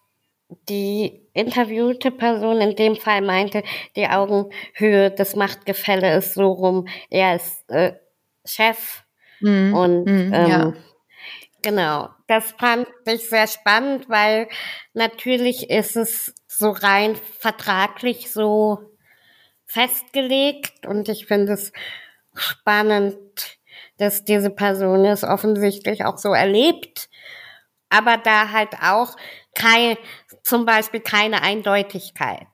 die interviewte Person in dem Fall meinte, die Augenhöhe des Machtgefälle ist so rum, er ist äh, Chef mm, und mm, ähm, ja. genau, das fand ich sehr spannend, weil natürlich ist es so rein vertraglich so festgelegt und ich finde es spannend, dass diese Person es offensichtlich auch so erlebt, aber da halt auch kein, zum Beispiel keine Eindeutigkeit.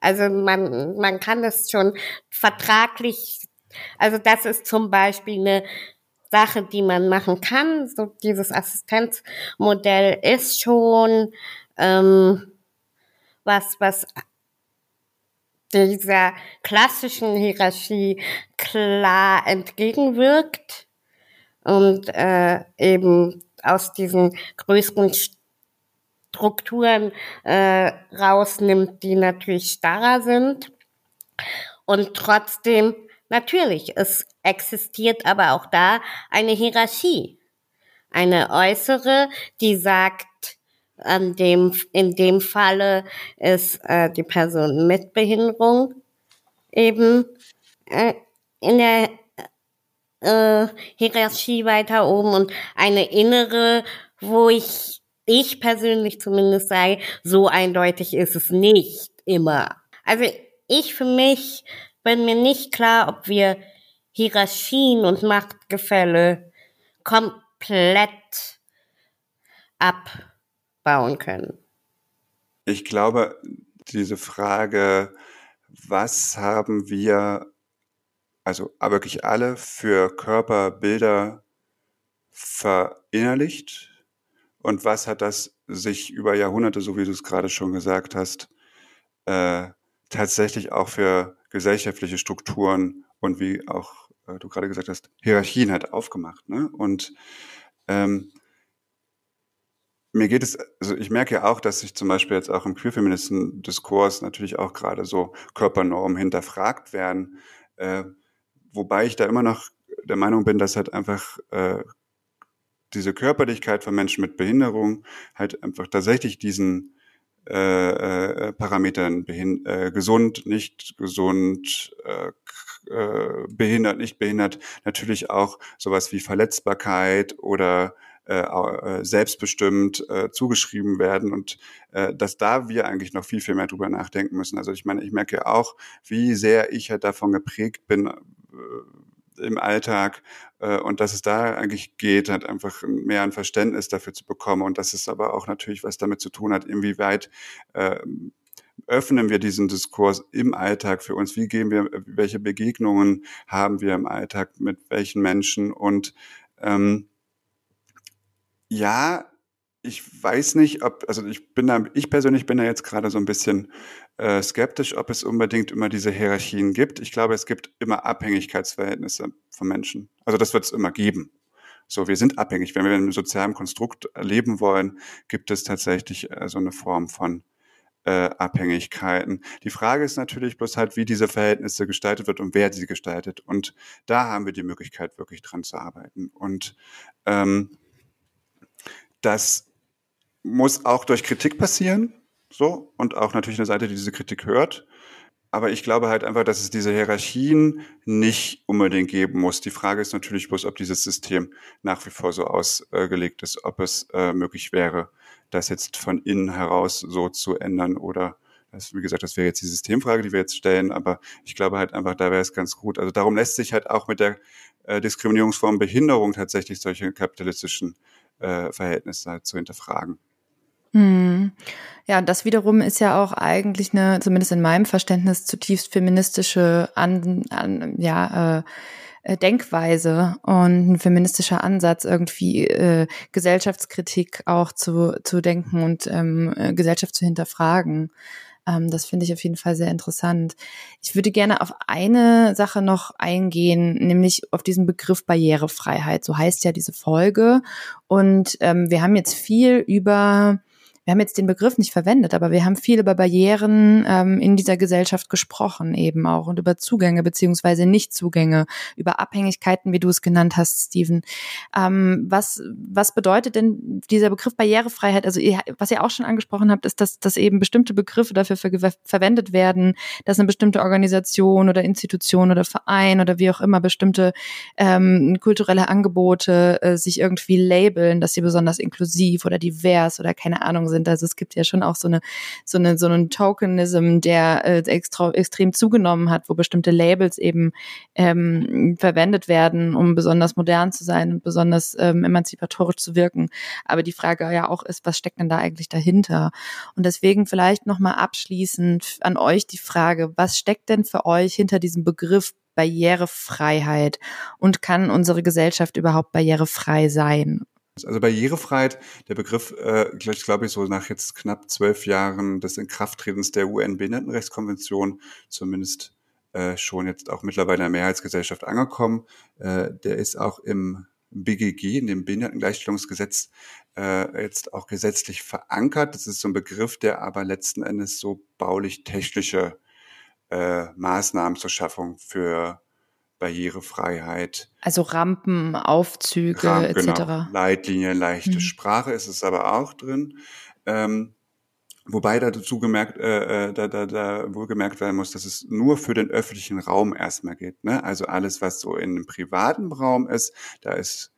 Also man, man kann das schon vertraglich, also das ist zum Beispiel eine Sache, die man machen kann. So dieses Assistenzmodell ist schon ähm, was, was dieser klassischen Hierarchie klar entgegenwirkt und äh, eben aus diesen größeren Strukturen äh, rausnimmt, die natürlich starrer sind. Und trotzdem, natürlich, es existiert aber auch da eine Hierarchie. Eine äußere, die sagt, an dem, in dem Falle ist äh, die Person mit Behinderung eben äh, in der äh, Hierarchie weiter oben und eine innere, wo ich, ich persönlich zumindest sage, so eindeutig ist es nicht immer. Also ich für mich bin mir nicht klar, ob wir Hierarchien und Machtgefälle komplett ab bauen können? Ich glaube, diese Frage, was haben wir, also wirklich alle, für Körperbilder verinnerlicht und was hat das sich über Jahrhunderte, so wie du es gerade schon gesagt hast, äh, tatsächlich auch für gesellschaftliche Strukturen und wie auch äh, du gerade gesagt hast, Hierarchien hat aufgemacht. Ne? Und ähm, mir geht es, also ich merke ja auch, dass sich zum Beispiel jetzt auch im queerfeministen Diskurs natürlich auch gerade so Körpernormen hinterfragt werden, äh, wobei ich da immer noch der Meinung bin, dass halt einfach äh, diese Körperlichkeit von Menschen mit Behinderung halt einfach tatsächlich diesen äh, äh, Parametern behin äh, gesund, nicht gesund, äh, äh, behindert, nicht behindert, natürlich auch sowas wie Verletzbarkeit oder äh, äh, selbstbestimmt äh, zugeschrieben werden und äh, dass da wir eigentlich noch viel, viel mehr drüber nachdenken müssen. Also ich meine, ich merke ja auch, wie sehr ich halt davon geprägt bin, äh, im Alltag äh, und dass es da eigentlich geht, halt einfach mehr ein Verständnis dafür zu bekommen und dass es aber auch natürlich was damit zu tun hat, inwieweit äh, öffnen wir diesen Diskurs im Alltag für uns? Wie gehen wir, welche Begegnungen haben wir im Alltag mit welchen Menschen? Und ähm, ja, ich weiß nicht, ob, also ich bin da, ich persönlich bin da jetzt gerade so ein bisschen äh, skeptisch, ob es unbedingt immer diese Hierarchien gibt. Ich glaube, es gibt immer Abhängigkeitsverhältnisse von Menschen. Also das wird es immer geben. So, wir sind abhängig. Wenn wir in einem sozialen Konstrukt leben wollen, gibt es tatsächlich äh, so eine Form von äh, Abhängigkeiten. Die Frage ist natürlich bloß halt, wie diese Verhältnisse gestaltet wird und wer sie gestaltet. Und da haben wir die Möglichkeit, wirklich dran zu arbeiten. Und ähm, das muss auch durch Kritik passieren, so, und auch natürlich eine Seite, die diese Kritik hört. Aber ich glaube halt einfach, dass es diese Hierarchien nicht unbedingt geben muss. Die Frage ist natürlich bloß, ob dieses System nach wie vor so ausgelegt ist, ob es äh, möglich wäre, das jetzt von innen heraus so zu ändern oder das, wie gesagt, das wäre jetzt die Systemfrage, die wir jetzt stellen, aber ich glaube halt einfach, da wäre es ganz gut. Also darum lässt sich halt auch mit der äh, Diskriminierungsform Behinderung tatsächlich solche kapitalistischen äh, Verhältnisse halt zu hinterfragen. Hm. Ja, das wiederum ist ja auch eigentlich eine, zumindest in meinem Verständnis, zutiefst feministische an, an, ja, äh, äh, Denkweise und ein feministischer Ansatz, irgendwie äh, Gesellschaftskritik auch zu, zu denken und ähm, äh, Gesellschaft zu hinterfragen. Ähm, das finde ich auf jeden Fall sehr interessant. Ich würde gerne auf eine Sache noch eingehen, nämlich auf diesen Begriff Barrierefreiheit. So heißt ja diese Folge. Und ähm, wir haben jetzt viel über wir haben jetzt den Begriff nicht verwendet, aber wir haben viel über Barrieren ähm, in dieser Gesellschaft gesprochen, eben auch und über Zugänge beziehungsweise Nichtzugänge, über Abhängigkeiten, wie du es genannt hast, Steven. Ähm, was, was bedeutet denn dieser Begriff Barrierefreiheit? Also ihr, was ihr auch schon angesprochen habt, ist, dass, dass eben bestimmte Begriffe dafür ver verwendet werden, dass eine bestimmte Organisation oder Institution oder Verein oder wie auch immer bestimmte ähm, kulturelle Angebote äh, sich irgendwie labeln, dass sie besonders inklusiv oder divers oder keine Ahnung sind sind. Also es gibt ja schon auch so eine so eine so einen Tokenism, der äh, extra, extrem zugenommen hat, wo bestimmte Labels eben ähm, verwendet werden, um besonders modern zu sein und besonders ähm, emanzipatorisch zu wirken. Aber die Frage ja auch ist, was steckt denn da eigentlich dahinter? Und deswegen vielleicht noch mal abschließend an euch die Frage: Was steckt denn für euch hinter diesem Begriff Barrierefreiheit und kann unsere Gesellschaft überhaupt barrierefrei sein? Also Barrierefreiheit, der Begriff, äh, ich glaube ich, so nach jetzt knapp zwölf Jahren des Inkrafttretens der UN-Behindertenrechtskonvention zumindest äh, schon jetzt auch mittlerweile in der Mehrheitsgesellschaft angekommen. Äh, der ist auch im BGG, in dem Behindertengleichstellungsgesetz, äh, jetzt auch gesetzlich verankert. Das ist so ein Begriff, der aber letzten Endes so baulich-technische äh, Maßnahmen zur Schaffung für Barrierefreiheit. Also Rampen, Aufzüge Rampen, etc. Genau. Leitlinien, leichte mhm. Sprache ist es aber auch drin. Ähm, wobei da dazu gemerkt, äh, äh, da, da, da wohl gemerkt werden muss, dass es nur für den öffentlichen Raum erstmal geht. Ne? Also alles, was so in einem privaten Raum ist, da ist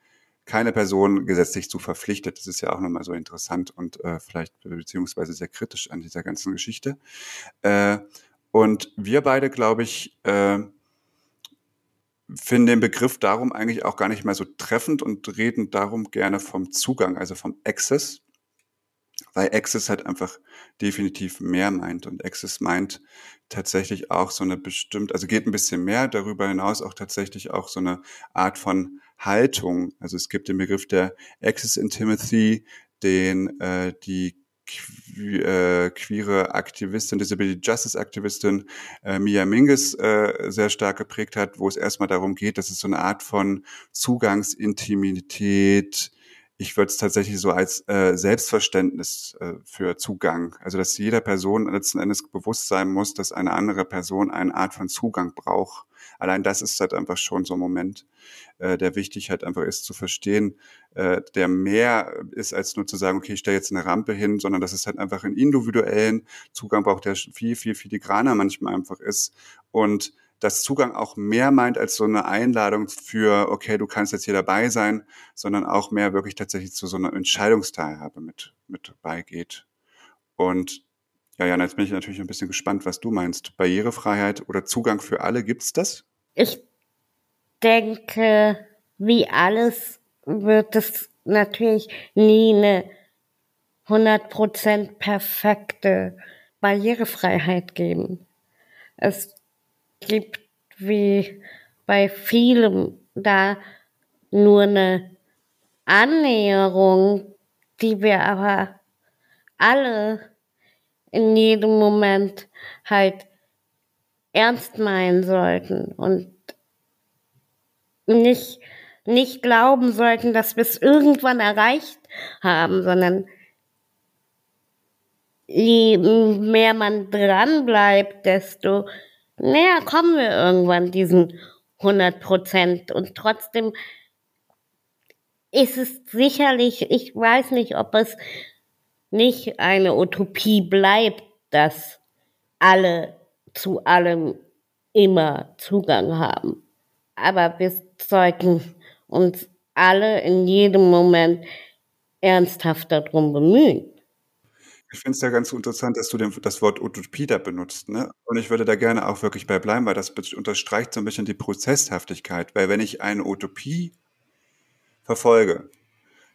keine Person gesetzlich zu verpflichtet. Das ist ja auch nochmal so interessant und äh, vielleicht beziehungsweise sehr kritisch an dieser ganzen Geschichte. Äh, und wir beide, glaube ich, äh, finde den Begriff darum eigentlich auch gar nicht mehr so treffend und reden darum gerne vom Zugang, also vom Access, weil Access halt einfach definitiv mehr meint und Access meint tatsächlich auch so eine bestimmt, also geht ein bisschen mehr darüber hinaus auch tatsächlich auch so eine Art von Haltung. Also es gibt den Begriff der Access Intimacy, den äh, die äh, queere Aktivistin, Disability Justice Aktivistin äh, Mia Mingus äh, sehr stark geprägt hat, wo es erstmal darum geht, dass es so eine Art von Zugangsintimität, ich würde es tatsächlich so als äh, Selbstverständnis äh, für Zugang, also dass jeder Person letzten Endes bewusst sein muss, dass eine andere Person eine Art von Zugang braucht. Allein das ist halt einfach schon so ein Moment, äh, der wichtig halt einfach ist zu verstehen, äh, der mehr ist als nur zu sagen, okay, ich stelle jetzt eine Rampe hin, sondern dass es halt einfach einen individuellen Zugang braucht, der viel, viel filigraner manchmal einfach ist und dass Zugang auch mehr meint als so eine Einladung für, okay, du kannst jetzt hier dabei sein, sondern auch mehr wirklich tatsächlich zu so einer Entscheidungsteilhabe mit, mit beigeht. Und ja, Jan, jetzt bin ich natürlich ein bisschen gespannt, was du meinst. Barrierefreiheit oder Zugang für alle, gibt's das? Ich denke, wie alles wird es natürlich nie eine 100% perfekte Barrierefreiheit geben. Es gibt wie bei vielem da nur eine Annäherung, die wir aber alle in jedem Moment halt ernst meinen sollten und nicht, nicht glauben sollten, dass wir es irgendwann erreicht haben, sondern je mehr man dran bleibt, desto näher kommen wir irgendwann diesen 100 Prozent. Und trotzdem ist es sicherlich, ich weiß nicht, ob es nicht eine Utopie bleibt, dass alle zu allem immer Zugang haben. Aber wir sollten uns alle in jedem Moment ernsthaft darum bemühen. Ich finde es ja ganz interessant, dass du den, das Wort Utopie da benutzt. Ne? Und ich würde da gerne auch wirklich bei bleiben, weil das unterstreicht so ein bisschen die Prozesshaftigkeit. Weil wenn ich eine Utopie verfolge,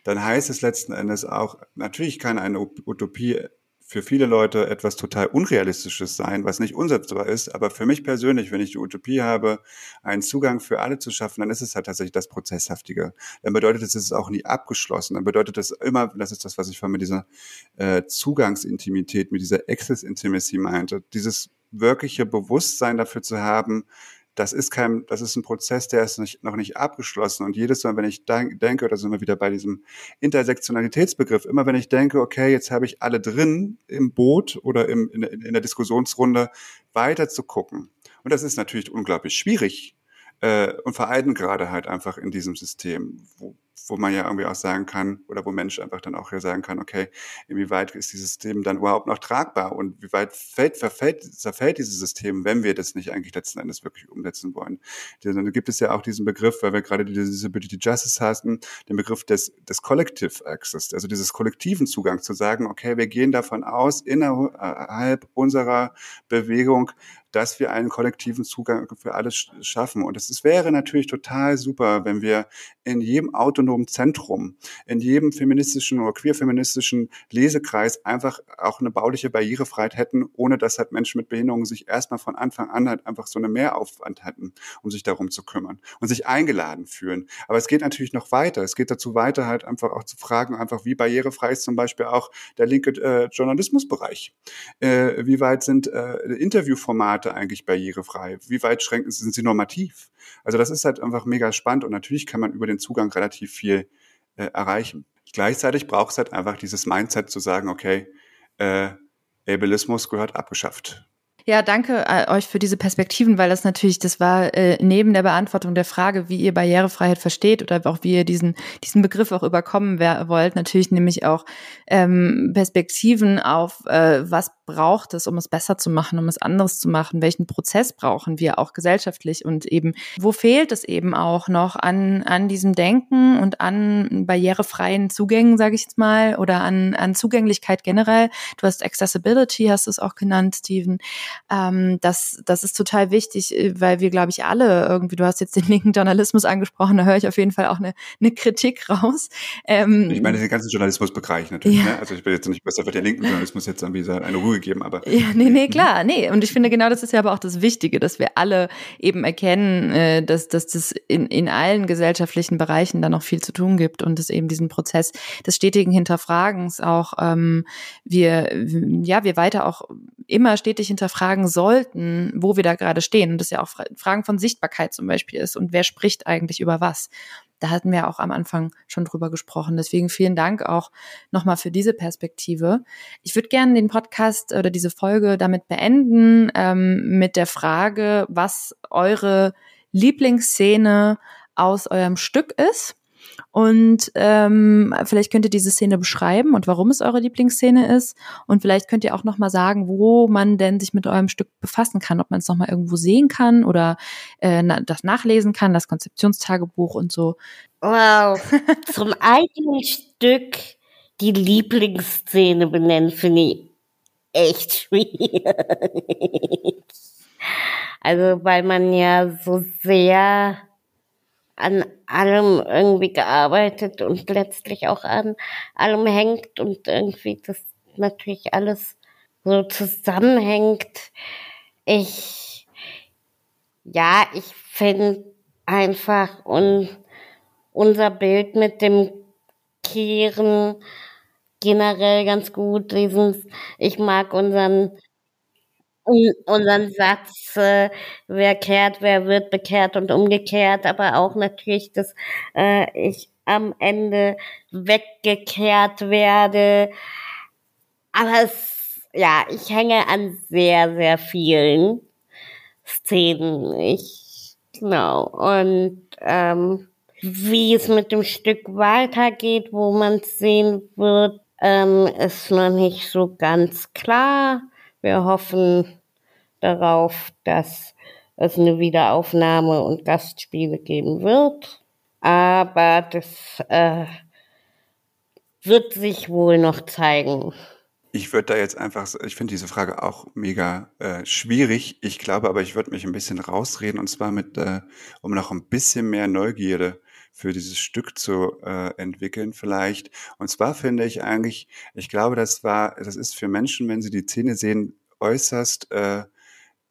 dann heißt es letzten Endes auch, natürlich kann eine Utopie für viele Leute etwas total Unrealistisches sein, was nicht umsetzbar ist. Aber für mich persönlich, wenn ich die Utopie habe, einen Zugang für alle zu schaffen, dann ist es halt tatsächlich das Prozesshaftige. Dann bedeutet es, es ist auch nie abgeschlossen. Dann bedeutet es immer, das ist das, was ich von mit dieser äh, Zugangsintimität, mit dieser Access Intimacy meinte, dieses wirkliche Bewusstsein dafür zu haben, das ist kein, das ist ein Prozess, der ist nicht, noch nicht abgeschlossen. Und jedes Mal, wenn ich denke, da sind wir wieder bei diesem Intersektionalitätsbegriff, immer wenn ich denke, okay, jetzt habe ich alle drin im Boot oder im, in, in der Diskussionsrunde, weiter zu gucken. Und das ist natürlich unglaublich schwierig äh, und allem gerade halt einfach in diesem System, wo, wo man ja irgendwie auch sagen kann, oder wo Mensch einfach dann auch hier sagen kann, okay, inwieweit ist dieses System dann überhaupt noch tragbar und wie weit fällt, verfällt, zerfällt dieses System, wenn wir das nicht eigentlich letzten Endes wirklich umsetzen wollen. Dann gibt es ja auch diesen Begriff, weil wir gerade diese Disability Justice hatten, den Begriff des, des Collective Access, also dieses kollektiven Zugang zu sagen, okay, wir gehen davon aus, innerhalb unserer Bewegung dass wir einen kollektiven Zugang für alles schaffen. Und es wäre natürlich total super, wenn wir in jedem autonomen in jedem feministischen oder queerfeministischen Lesekreis einfach auch eine bauliche Barrierefreiheit hätten, ohne dass halt Menschen mit Behinderungen sich erstmal von Anfang an halt einfach so eine Mehraufwand hätten, um sich darum zu kümmern und sich eingeladen fühlen. Aber es geht natürlich noch weiter. Es geht dazu weiter, halt einfach auch zu fragen, einfach wie barrierefrei ist zum Beispiel auch der linke äh, Journalismusbereich. Äh, wie weit sind äh, Interviewformate eigentlich barrierefrei? Wie weit schränken sind sie normativ? Also das ist halt einfach mega spannend und natürlich kann man über den Zugang relativ viel äh, erreichen. Gleichzeitig braucht es halt einfach dieses Mindset zu sagen, okay, äh, Ableismus gehört abgeschafft. Ja, danke äh, euch für diese Perspektiven, weil das natürlich, das war äh, neben der Beantwortung der Frage, wie ihr Barrierefreiheit versteht oder auch wie ihr diesen, diesen Begriff auch überkommen wollt, natürlich nämlich auch ähm, Perspektiven auf, äh, was braucht es, um es besser zu machen, um es anderes zu machen, welchen Prozess brauchen wir auch gesellschaftlich und eben, wo fehlt es eben auch noch an, an diesem Denken und an barrierefreien Zugängen, sage ich jetzt mal, oder an, an Zugänglichkeit generell. Du hast Accessibility, hast du es auch genannt, Steven. Ähm, das, das ist total wichtig, äh, weil wir, glaube ich, alle irgendwie, du hast jetzt den linken Journalismus angesprochen, da höre ich auf jeden Fall auch eine, eine Kritik raus. Ähm, ich meine den ganzen Journalismusbereich natürlich. Ja. Ne? Also ich bin jetzt nicht besser für den linken Journalismus jetzt irgendwie eine Ruhe geben, aber. Ja, nee, nee, klar, nee. Und ich finde genau das ist ja aber auch das Wichtige, dass wir alle eben erkennen, äh, dass, dass das in, in allen gesellschaftlichen Bereichen da noch viel zu tun gibt und dass eben diesen Prozess des stetigen Hinterfragens auch ähm, wir, ja, wir weiter auch immer stetig hinterfragen sollten, wo wir da gerade stehen. Und das ja auch Fragen von Sichtbarkeit zum Beispiel ist und wer spricht eigentlich über was. Da hatten wir auch am Anfang schon drüber gesprochen. Deswegen vielen Dank auch nochmal für diese Perspektive. Ich würde gerne den Podcast oder diese Folge damit beenden, ähm, mit der Frage, was eure Lieblingsszene aus eurem Stück ist. Und ähm, vielleicht könnt ihr diese Szene beschreiben und warum es eure Lieblingsszene ist. Und vielleicht könnt ihr auch nochmal sagen, wo man denn sich mit eurem Stück befassen kann, ob man es nochmal irgendwo sehen kann oder äh, das nachlesen kann, das Konzeptionstagebuch und so. Wow. Zum eigenen Stück die Lieblingsszene benennen, finde ich echt schwierig. Also, weil man ja so sehr an allem irgendwie gearbeitet und letztlich auch an allem hängt und irgendwie das natürlich alles so zusammenhängt. Ich, ja, ich finde einfach un, unser Bild mit dem Kehren generell ganz gut. Ich mag unseren unseren Satz, äh, wer kehrt, wer wird bekehrt und umgekehrt, aber auch natürlich, dass äh, ich am Ende weggekehrt werde. Aber es, ja, ich hänge an sehr, sehr vielen Szenen. Ich, genau. Und ähm, wie es mit dem Stück weitergeht, wo man es sehen wird, ähm, ist noch nicht so ganz klar. Wir hoffen darauf, dass es eine Wiederaufnahme und Gastspiele geben wird. Aber das äh, wird sich wohl noch zeigen. Ich würde da jetzt einfach, ich finde diese Frage auch mega äh, schwierig. Ich glaube aber, ich würde mich ein bisschen rausreden und zwar mit, äh, um noch ein bisschen mehr Neugierde für dieses Stück zu äh, entwickeln vielleicht. Und zwar finde ich eigentlich, ich glaube, das war, das ist für Menschen, wenn sie die Szene sehen, äußerst äh,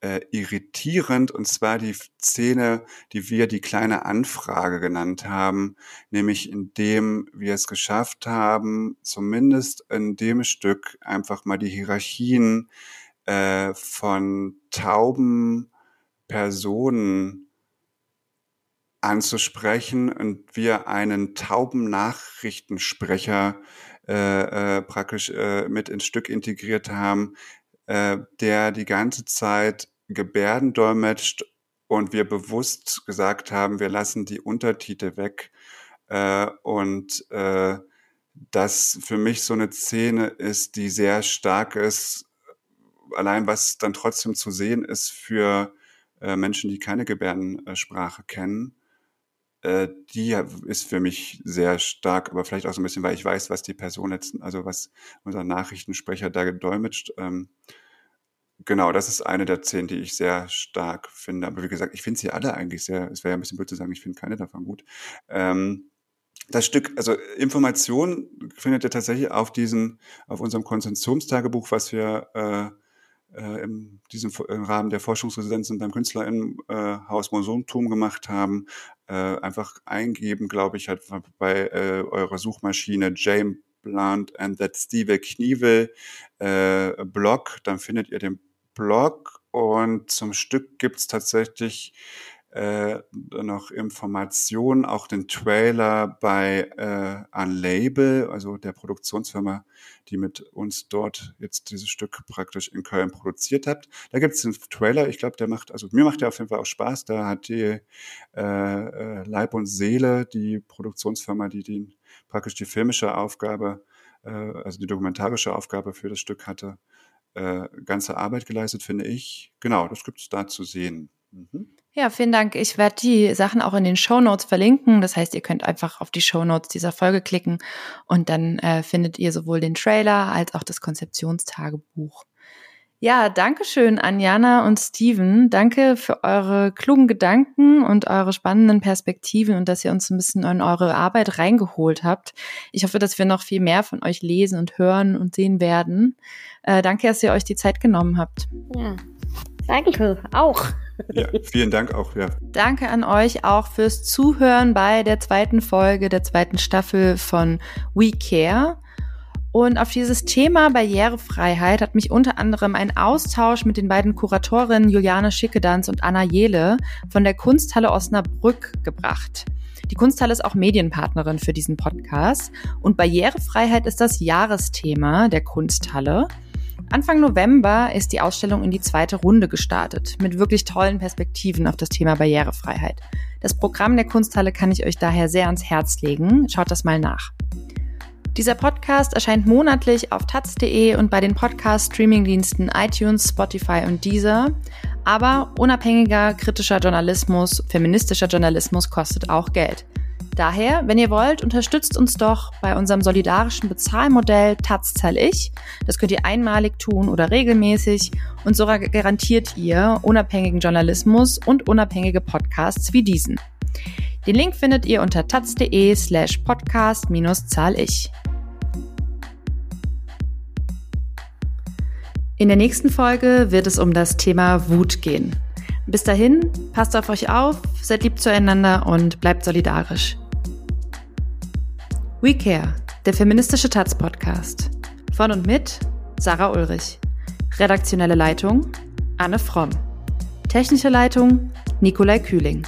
äh, irritierend, und zwar die Szene, die wir die kleine Anfrage genannt haben, nämlich indem wir es geschafft haben, zumindest in dem Stück einfach mal die Hierarchien äh, von tauben Personen anzusprechen und wir einen tauben Nachrichtensprecher äh, äh, praktisch äh, mit ins Stück integriert haben, äh, der die ganze Zeit Gebärden dolmetscht und wir bewusst gesagt haben, wir lassen die Untertitel weg. Äh, und äh, das für mich so eine Szene ist, die sehr stark ist, allein was dann trotzdem zu sehen ist für äh, Menschen, die keine Gebärdensprache kennen. Äh, die ist für mich sehr stark, aber vielleicht auch so ein bisschen, weil ich weiß, was die Person jetzt, also was unser Nachrichtensprecher da gedolmetscht. Ähm, genau, das ist eine der zehn, die ich sehr stark finde. Aber wie gesagt, ich finde sie alle eigentlich sehr, es wäre ja ein bisschen blöd zu sagen, ich finde keine davon gut. Ähm, das Stück, also Information findet ihr tatsächlich auf diesem, auf unserem Konzentrationstagebuch, was wir äh, äh, in diesem im Rahmen der Forschungsresidenzen beim Künstlerinnenhaus äh, Museumtum gemacht haben, äh, einfach eingeben, glaube ich, halt bei äh, eurer Suchmaschine James Blunt and that Steve Knievel äh, Blog, dann findet ihr den Blog und zum Stück gibt's tatsächlich äh, noch Informationen, auch den Trailer bei äh, Unlabel, also der Produktionsfirma, die mit uns dort jetzt dieses Stück praktisch in Köln produziert hat. Da gibt es einen Trailer, ich glaube, der macht, also mir macht der auf jeden Fall auch Spaß. Da hat die äh, äh, Leib und Seele, die Produktionsfirma, die den praktisch die filmische Aufgabe, äh, also die dokumentarische Aufgabe für das Stück hatte, äh, ganze Arbeit geleistet, finde ich. Genau, das gibt es da zu sehen. Mhm. Ja, vielen Dank. Ich werde die Sachen auch in den Show Notes verlinken. Das heißt, ihr könnt einfach auf die Show Notes dieser Folge klicken und dann äh, findet ihr sowohl den Trailer als auch das Konzeptionstagebuch. Ja, danke schön, Anjana und Steven. Danke für eure klugen Gedanken und eure spannenden Perspektiven und dass ihr uns ein bisschen in eure Arbeit reingeholt habt. Ich hoffe, dass wir noch viel mehr von euch lesen und hören und sehen werden. Äh, danke, dass ihr euch die Zeit genommen habt. Ja, danke auch. Ja, vielen Dank auch, ja. Danke an euch auch fürs Zuhören bei der zweiten Folge der zweiten Staffel von We Care. Und auf dieses Thema Barrierefreiheit hat mich unter anderem ein Austausch mit den beiden Kuratorinnen Juliane Schickedanz und Anna Jele von der Kunsthalle Osnabrück gebracht. Die Kunsthalle ist auch Medienpartnerin für diesen Podcast und Barrierefreiheit ist das Jahresthema der Kunsthalle. Anfang November ist die Ausstellung in die zweite Runde gestartet, mit wirklich tollen Perspektiven auf das Thema Barrierefreiheit. Das Programm der Kunsthalle kann ich euch daher sehr ans Herz legen. Schaut das mal nach. Dieser Podcast erscheint monatlich auf taz.de und bei den Podcast-Streamingdiensten iTunes, Spotify und Deezer. Aber unabhängiger, kritischer Journalismus, feministischer Journalismus kostet auch Geld. Daher, wenn ihr wollt, unterstützt uns doch bei unserem solidarischen Bezahlmodell Taz zahl ich. Das könnt ihr einmalig tun oder regelmäßig und so garantiert ihr unabhängigen Journalismus und unabhängige Podcasts wie diesen. Den Link findet ihr unter taz.de slash podcast minus zahl ich. In der nächsten Folge wird es um das Thema Wut gehen. Bis dahin, passt auf euch auf, seid lieb zueinander und bleibt solidarisch. We Care, der feministische Taz Podcast. Von und mit Sarah Ulrich. Redaktionelle Leitung Anne Fromm. Technische Leitung Nikolai Kühling.